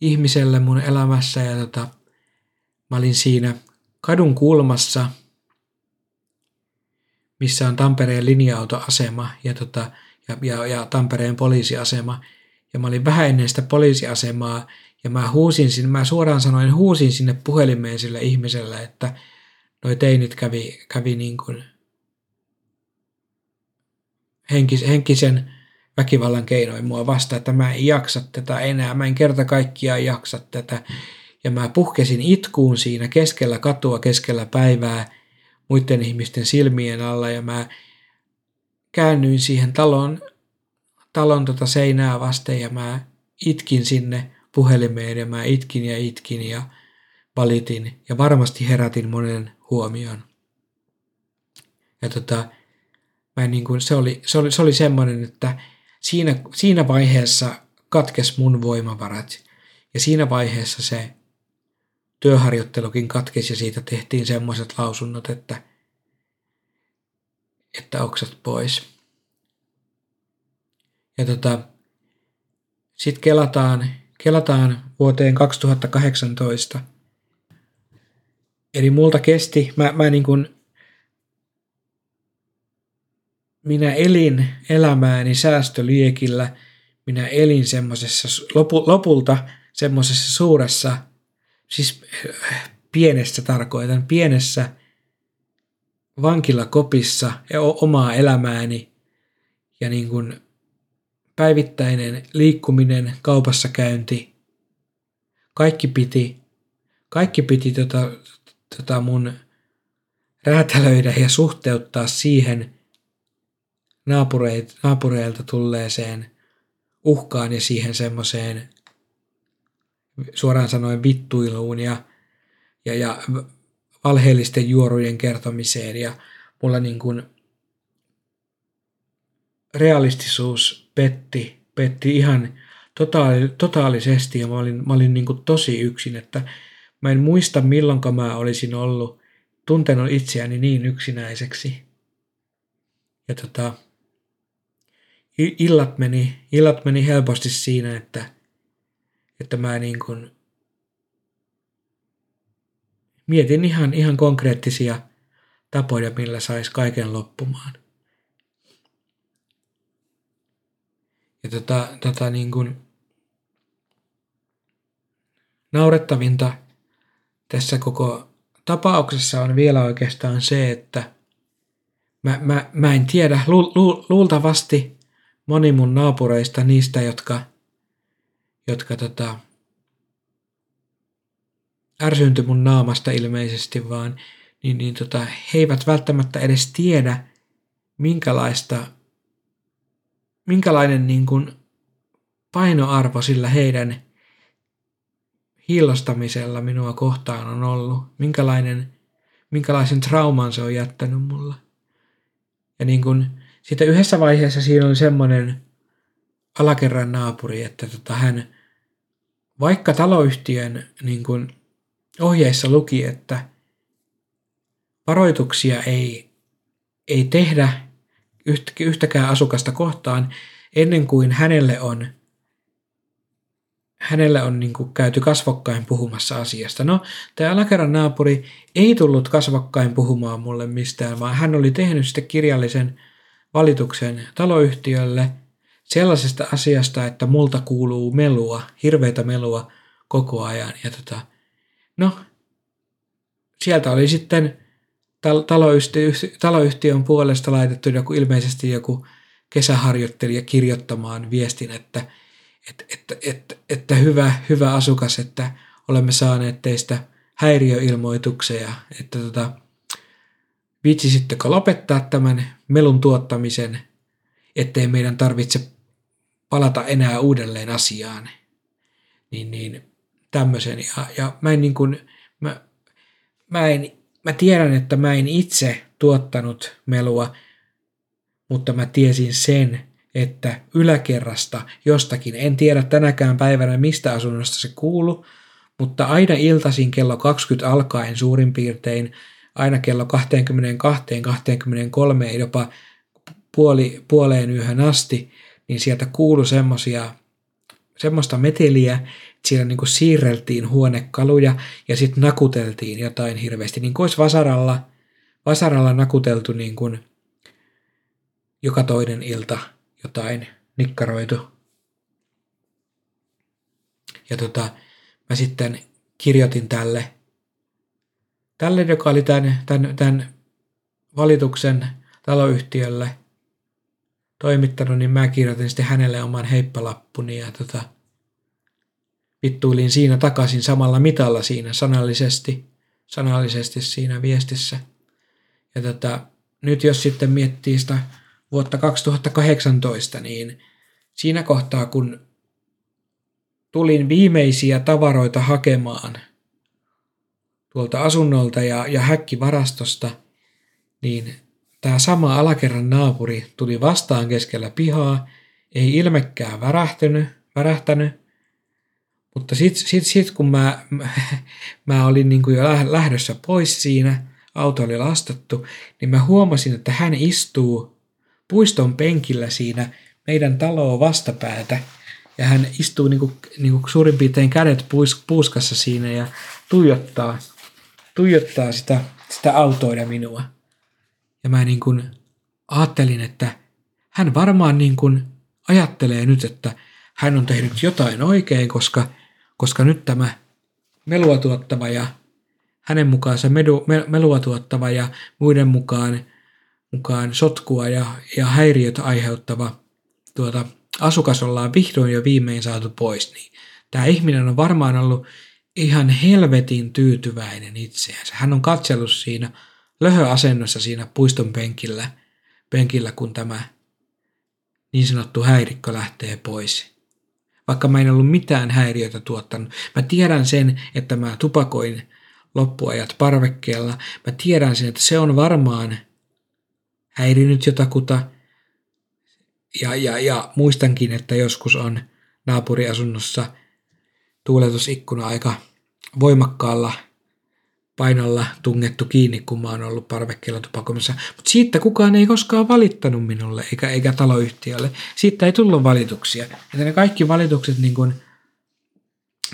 ihmiselle mun elämässä ja tota, mä olin siinä kadun kulmassa, missä on Tampereen linja-autoasema ja, tota, ja, ja, ja Tampereen poliisiasema. Ja mä olin vähän ennen sitä poliisiasemaa ja mä huusin sinne, mä suoraan sanoen huusin sinne puhelimeen sille ihmiselle, että noi teinit kävi, kävi niin kuin henkis, henkisen väkivallan keinoin mua vastaan, että mä en jaksa tätä enää, mä en kerta kaikkiaan jaksa tätä. Ja mä puhkesin itkuun siinä keskellä katua, keskellä päivää muiden ihmisten silmien alla ja mä käännyin siihen talon, talon tota seinää vasten ja mä itkin sinne puhelimeen ja mä itkin ja itkin ja valitin ja varmasti herätin monen huomion. Ja tota, mä niin kuin, se, oli, se, oli, se oli semmoinen, että siinä, siinä vaiheessa katkes mun voimavarat ja siinä vaiheessa se työharjoittelukin katkesi ja siitä tehtiin semmoiset lausunnot, että, että oksat pois. Ja tota, sitten kelataan, kelataan vuoteen 2018. Eli multa kesti, mä, mä niin kuin minä elin elämääni säästöliekillä, minä elin semmoisessa, lopu, lopulta semmoisessa suuressa, siis pienessä tarkoitan, pienessä vankilakopissa ja omaa elämääni ja niin kuin päivittäinen liikkuminen, kaupassa käynti, kaikki piti, kaikki piti tota, tota mun räätälöidä ja suhteuttaa siihen – naapureilta tulleeseen uhkaan ja siihen semmoiseen suoraan sanoen vittuiluun ja, ja, ja valheellisten juorujen kertomiseen ja mulla niin kuin realistisuus petti, petti ihan totaali, totaalisesti ja mä olin, mä olin niin kuin tosi yksin, että mä en muista milloinka mä olisin ollut tuntenut itseäni niin yksinäiseksi. Ja tota, illat meni, illat meni helposti siinä, että, että mä niin kuin mietin ihan, ihan konkreettisia tapoja, millä saisi kaiken loppumaan. Ja tota, tota niin kuin naurettavinta tässä koko tapauksessa on vielä oikeastaan se, että mä, mä, mä en tiedä, lu, lu, luultavasti moni mun naapureista, niistä, jotka, jotka tota, ärsyyntyi mun naamasta ilmeisesti vaan, niin, niin tota, he eivät välttämättä edes tiedä, minkälaista, minkälainen niin kuin painoarvo sillä heidän hiillostamisella minua kohtaan on ollut, minkälainen, minkälaisen trauman se on jättänyt mulla. Ja niin kuin sitten yhdessä vaiheessa siinä oli semmoinen alakerran naapuri, että tota hän, vaikka taloyhtiön niin kuin ohjeissa luki, että varoituksia ei, ei tehdä yhtäkään asukasta kohtaan ennen kuin hänelle on, hänelle on niin kuin käyty kasvokkain puhumassa asiasta. No, tämä alakerran naapuri ei tullut kasvokkain puhumaan mulle mistään, vaan hän oli tehnyt sitten kirjallisen valituksen taloyhtiölle sellaisesta asiasta, että multa kuuluu melua, hirveitä melua koko ajan. Ja tota, no, sieltä oli sitten taloyhtiö, taloyhtiön puolesta laitettu joku, ilmeisesti joku kesäharjoittelija kirjoittamaan viestin, että, että, että, että, että hyvä, hyvä asukas, että olemme saaneet teistä häiriöilmoituksia, että tota, viitsisittekö lopettaa tämän melun tuottamisen, ettei meidän tarvitse palata enää uudelleen asiaan. Niin, niin tämmöisen. Ja, ja mä en niin kuin, mä, mä, en, mä tiedän, että mä en itse tuottanut melua, mutta mä tiesin sen, että yläkerrasta jostakin, en tiedä tänäkään päivänä mistä asunnosta se kuulu, mutta aina iltaisin kello 20 alkaen suurin piirtein, aina kello 22, 23, jopa puoli, puoleen yöhön asti, niin sieltä kuului semmosia, semmoista meteliä, että siellä niin siirreltiin huonekaluja ja sitten nakuteltiin jotain hirveästi, niin kuin olisi vasaralla, vasaralla nakuteltu niin kuin joka toinen ilta jotain nikkaroitu. Ja tota, mä sitten kirjoitin tälle, tälle joka oli tämän, tämän, tämän valituksen taloyhtiölle toimittanut, niin mä kirjoitin sitten hänelle oman heippalappuni ja tota, vittuilin siinä takaisin samalla mitalla siinä sanallisesti, sanallisesti siinä viestissä. Ja tota, nyt jos sitten miettii sitä vuotta 2018, niin siinä kohtaa kun tulin viimeisiä tavaroita hakemaan tuolta asunnolta ja, ja häkkivarastosta, niin tämä sama alakerran naapuri tuli vastaan keskellä pihaa, ei ilmekkään värähtynyt, värähtänyt, mutta sitten sit, sit, kun mä, mä, mä olin niin kuin jo lähdössä pois siinä, auto oli lastattu, niin mä huomasin, että hän istuu puiston penkillä siinä meidän taloa vastapäätä. Ja hän istuu niin kuin, niin kuin suurin piirtein kädet puis, puuskassa siinä ja tuijottaa, tuijottaa sitä, sitä autoa ja minua. Ja mä niin kuin ajattelin, että hän varmaan niin kuin ajattelee nyt, että hän on tehnyt jotain oikein, koska, koska nyt tämä melua tuottava ja hänen mukaansa medu, melua tuottava ja muiden mukaan, mukaan sotkua ja, ja häiriöt aiheuttava tuota, asukas ollaan vihdoin jo viimein saatu pois, niin tämä ihminen on varmaan ollut ihan helvetin tyytyväinen itseänsä. Hän on katsellut siinä löhöasennossa siinä puiston penkillä, penkillä kun tämä niin sanottu häirikkö lähtee pois. Vaikka mä en ollut mitään häiriötä tuottanut. Mä tiedän sen, että mä tupakoin loppuajat parvekkeella. Mä tiedän sen, että se on varmaan häirinyt jotakuta. Ja, ja, ja muistankin, että joskus on naapuriasunnossa tuuletusikkuna aika voimakkaalla painolla tungettu kiinni, kun mä oon ollut parvekkeella tupakoimassa. Mutta siitä kukaan ei koskaan valittanut minulle, eikä, eikä taloyhtiölle. Siitä ei tullut valituksia. Että ne kaikki valitukset niin kun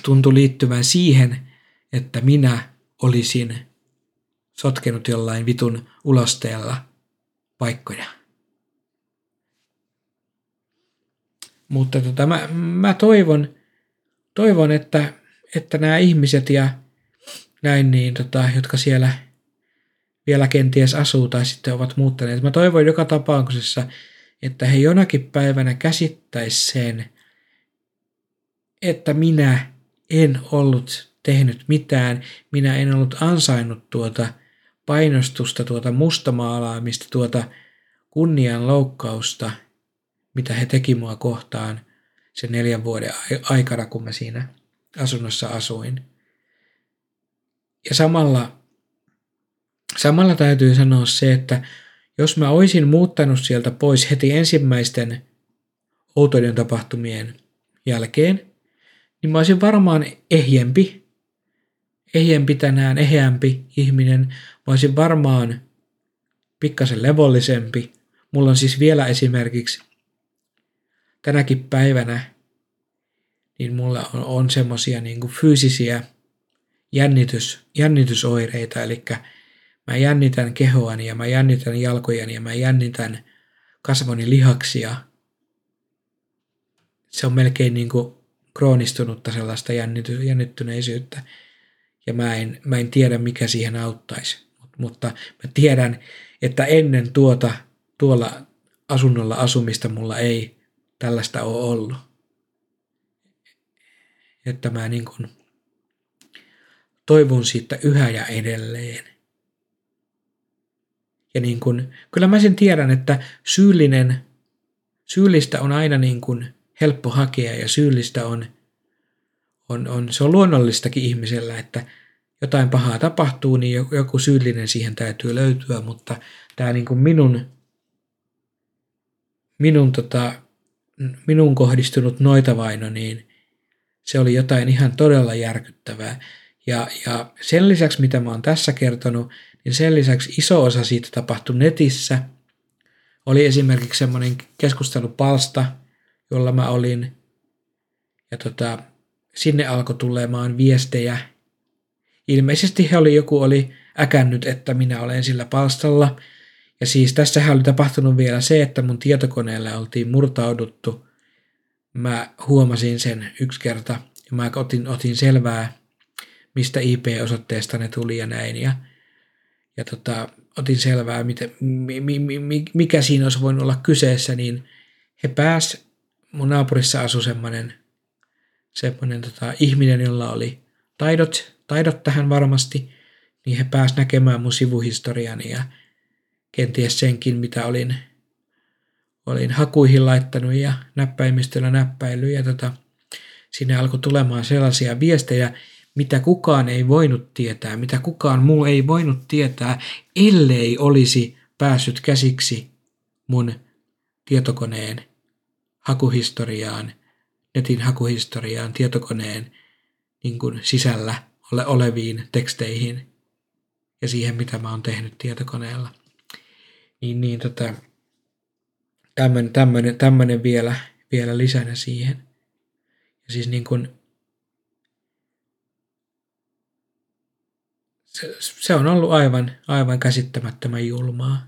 tuntui liittyvän siihen, että minä olisin sotkenut jollain vitun ulosteella paikkoja. Mutta tota, mä, mä toivon, toivon että, että nämä ihmiset ja näin, niin, tota, jotka siellä vielä kenties asuu tai sitten ovat muuttaneet. Mä toivon joka tapauksessa, että he jonakin päivänä käsittäis sen, että minä en ollut tehnyt mitään, minä en ollut ansainnut tuota painostusta, tuota mustamaalaamista, tuota kunnian loukkausta, mitä he teki mua kohtaan sen neljän vuoden aikana, kun mä siinä asunnossa asuin. Ja samalla, samalla täytyy sanoa se, että jos mä olisin muuttanut sieltä pois heti ensimmäisten outoiden tapahtumien jälkeen, niin mä olisin varmaan ehjempi, ehjempi tänään, eheämpi ihminen. Mä olisin varmaan pikkasen levollisempi. Mulla on siis vielä esimerkiksi tänäkin päivänä, niin mulla on, on semmosia niin fyysisiä jännitys, jännitysoireita, eli mä jännitän kehoani ja mä jännitän jalkojani ja mä jännitän kasvoni lihaksia. Se on melkein niin kuin kroonistunutta sellaista jännity, jännittyneisyyttä ja mä en, mä en tiedä mikä siihen auttaisi. Mutta mä tiedän, että ennen tuota, tuolla asunnolla asumista mulla ei tällaista ole ollut. että mä niin toivon siitä yhä ja edelleen. Ja niin kuin, kyllä mä sen tiedän, että syyllinen, syyllistä on aina niin kuin helppo hakea ja syyllistä on, on, on, se on luonnollistakin ihmisellä, että jotain pahaa tapahtuu, niin joku syyllinen siihen täytyy löytyä, mutta tämä niin kuin minun, minun, tota, minun kohdistunut noitavaino, niin se oli jotain ihan todella järkyttävää. Ja, ja sen lisäksi, mitä mä oon tässä kertonut, niin sen lisäksi iso osa siitä tapahtui netissä. Oli esimerkiksi semmoinen keskustelupalsta, jolla mä olin, ja tota, sinne alkoi tulemaan viestejä. Ilmeisesti he oli, joku oli äkännyt, että minä olen sillä palstalla. Ja siis tässähän oli tapahtunut vielä se, että mun tietokoneella oltiin murtauduttu. Mä huomasin sen yksi kerta ja mä otin, otin selvää, mistä IP-osoitteesta ne tuli ja näin. Ja, ja tota, otin selvää, miten, mi, mi, mi, mikä siinä olisi voinut olla kyseessä, niin he pääs, mun naapurissa asui semmoinen, semmoinen tota, ihminen, jolla oli taidot, taidot tähän varmasti, niin he pääs näkemään mun sivuhistoriani ja kenties senkin, mitä olin, olin hakuihin laittanut ja näppäimistöllä näppäily ja tota, sinne alkoi tulemaan sellaisia viestejä, mitä kukaan ei voinut tietää, mitä kukaan muu ei voinut tietää, ellei olisi päässyt käsiksi mun tietokoneen hakuhistoriaan, netin hakuhistoriaan, tietokoneen niin kuin sisällä ole oleviin teksteihin ja siihen, mitä mä oon tehnyt tietokoneella. Niin, niin tota, tämmönen vielä, vielä lisänä siihen. Ja siis niin kuin se, on ollut aivan, aivan käsittämättömän julmaa.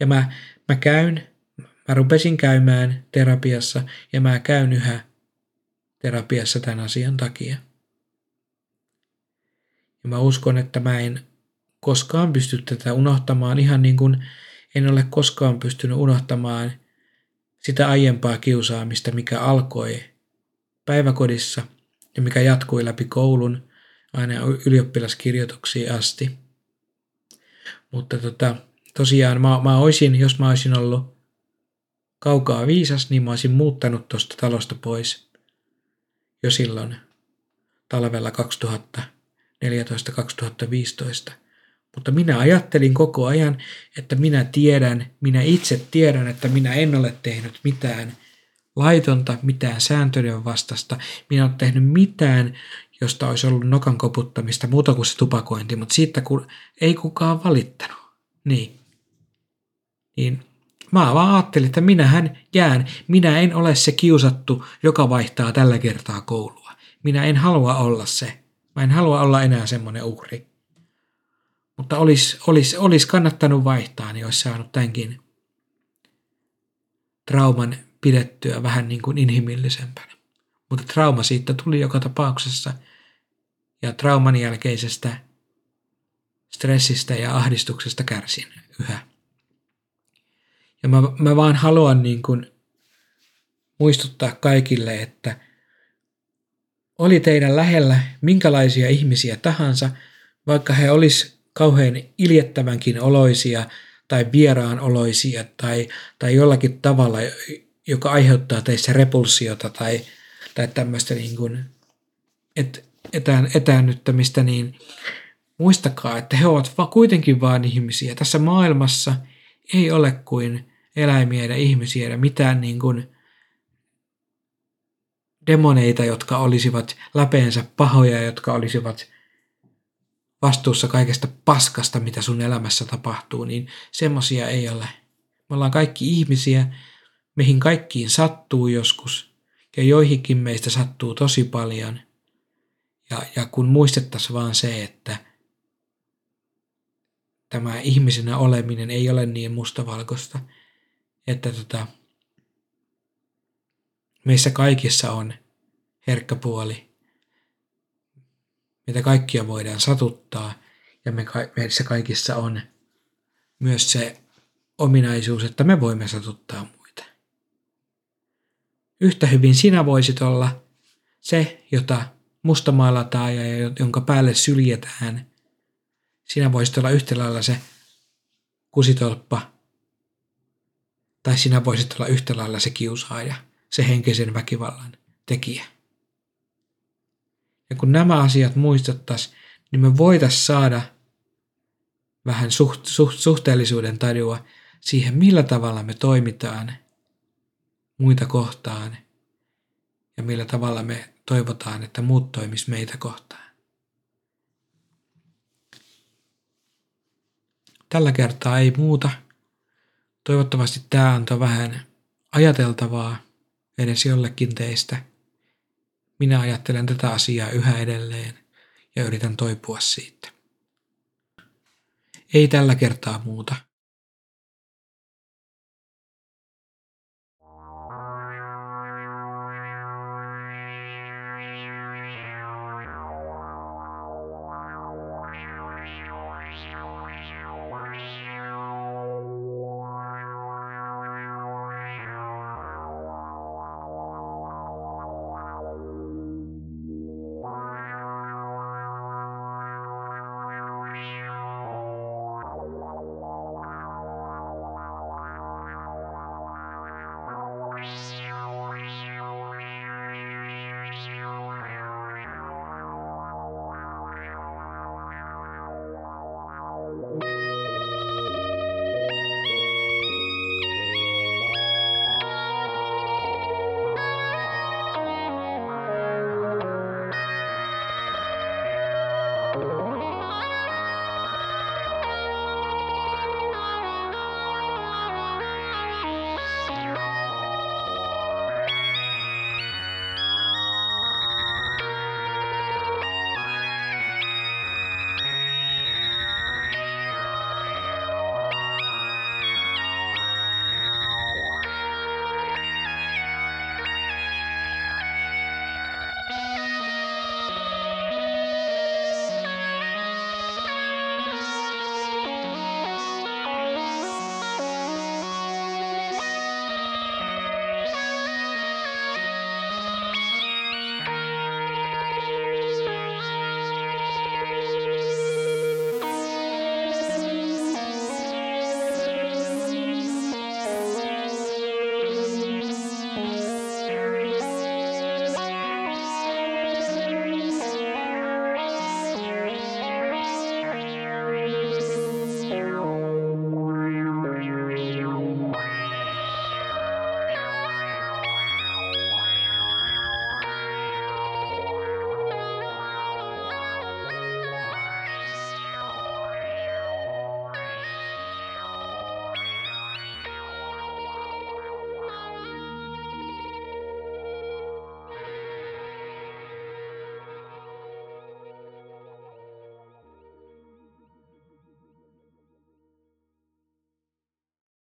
Ja mä, mä käyn, mä rupesin käymään terapiassa ja mä käyn yhä terapiassa tämän asian takia. Ja mä uskon, että mä en koskaan pysty tätä unohtamaan ihan niin kuin en ole koskaan pystynyt unohtamaan sitä aiempaa kiusaamista, mikä alkoi päiväkodissa ja mikä jatkui läpi koulun aina ylioppilaskirjoituksiin asti. Mutta tota, tosiaan mä, mä olisin, jos mä olisin ollut kaukaa viisas, niin mä olisin muuttanut tuosta talosta pois jo silloin talvella 2014-2015. Mutta minä ajattelin koko ajan, että minä tiedän, minä itse tiedän, että minä en ole tehnyt mitään laitonta, mitään sääntöjen vastasta. Minä olen tehnyt mitään, josta olisi ollut nokan koputtamista muuta kuin se tupakointi, mutta siitä kun ei kukaan valittanut. Niin. Niin mä vaan ajattelin, että minähän jään, minä en ole se kiusattu, joka vaihtaa tällä kertaa koulua. Minä en halua olla se. Mä en halua olla enää semmoinen uhri. Mutta olisi, olisi, olisi kannattanut vaihtaa, niin olisi saanut tämänkin trauman pidettyä vähän niin kuin inhimillisempänä. Mutta trauma siitä tuli joka tapauksessa ja trauman jälkeisestä stressistä ja ahdistuksesta kärsin yhä. Ja mä, mä vaan haluan niin kuin muistuttaa kaikille, että oli teidän lähellä minkälaisia ihmisiä tahansa, vaikka he olis kauhean iljettävänkin oloisia tai vieraan oloisia tai, tai jollakin tavalla, joka aiheuttaa teissä repulsiota tai, tai tämmöistä niin kuin, et, etään, etäännyttämistä, niin muistakaa, että he ovat va- kuitenkin vain ihmisiä. Tässä maailmassa ei ole kuin eläimiä ja ihmisiä ja mitään niin kuin demoneita, jotka olisivat läpeensä pahoja, jotka olisivat vastuussa kaikesta paskasta, mitä sun elämässä tapahtuu, niin semmosia ei ole. Me ollaan kaikki ihmisiä, mihin kaikkiin sattuu joskus, ja joihinkin meistä sattuu tosi paljon. Ja, ja kun muistettaisiin vaan se, että tämä ihmisenä oleminen ei ole niin mustavalkoista, että tota, meissä kaikissa on herkkä puoli mitä kaikkia voidaan satuttaa, ja me, meissä kaikissa on myös se ominaisuus, että me voimme satuttaa muita. Yhtä hyvin sinä voisit olla se, jota mustamaalataan ja jonka päälle syljetään, sinä voisit olla yhtä lailla se kusitolppa, tai sinä voisit olla yhtä lailla se kiusaaja, se henkisen väkivallan tekijä. Ja kun nämä asiat muistettaisiin, niin me voitaisiin saada vähän suht, suht, suhteellisuuden tajua siihen, millä tavalla me toimitaan muita kohtaan ja millä tavalla me toivotaan, että muut toimis meitä kohtaan. Tällä kertaa ei muuta. Toivottavasti tämä antoi vähän ajateltavaa edes jollekin teistä. Minä ajattelen tätä asiaa yhä edelleen ja yritän toipua siitä. Ei tällä kertaa muuta.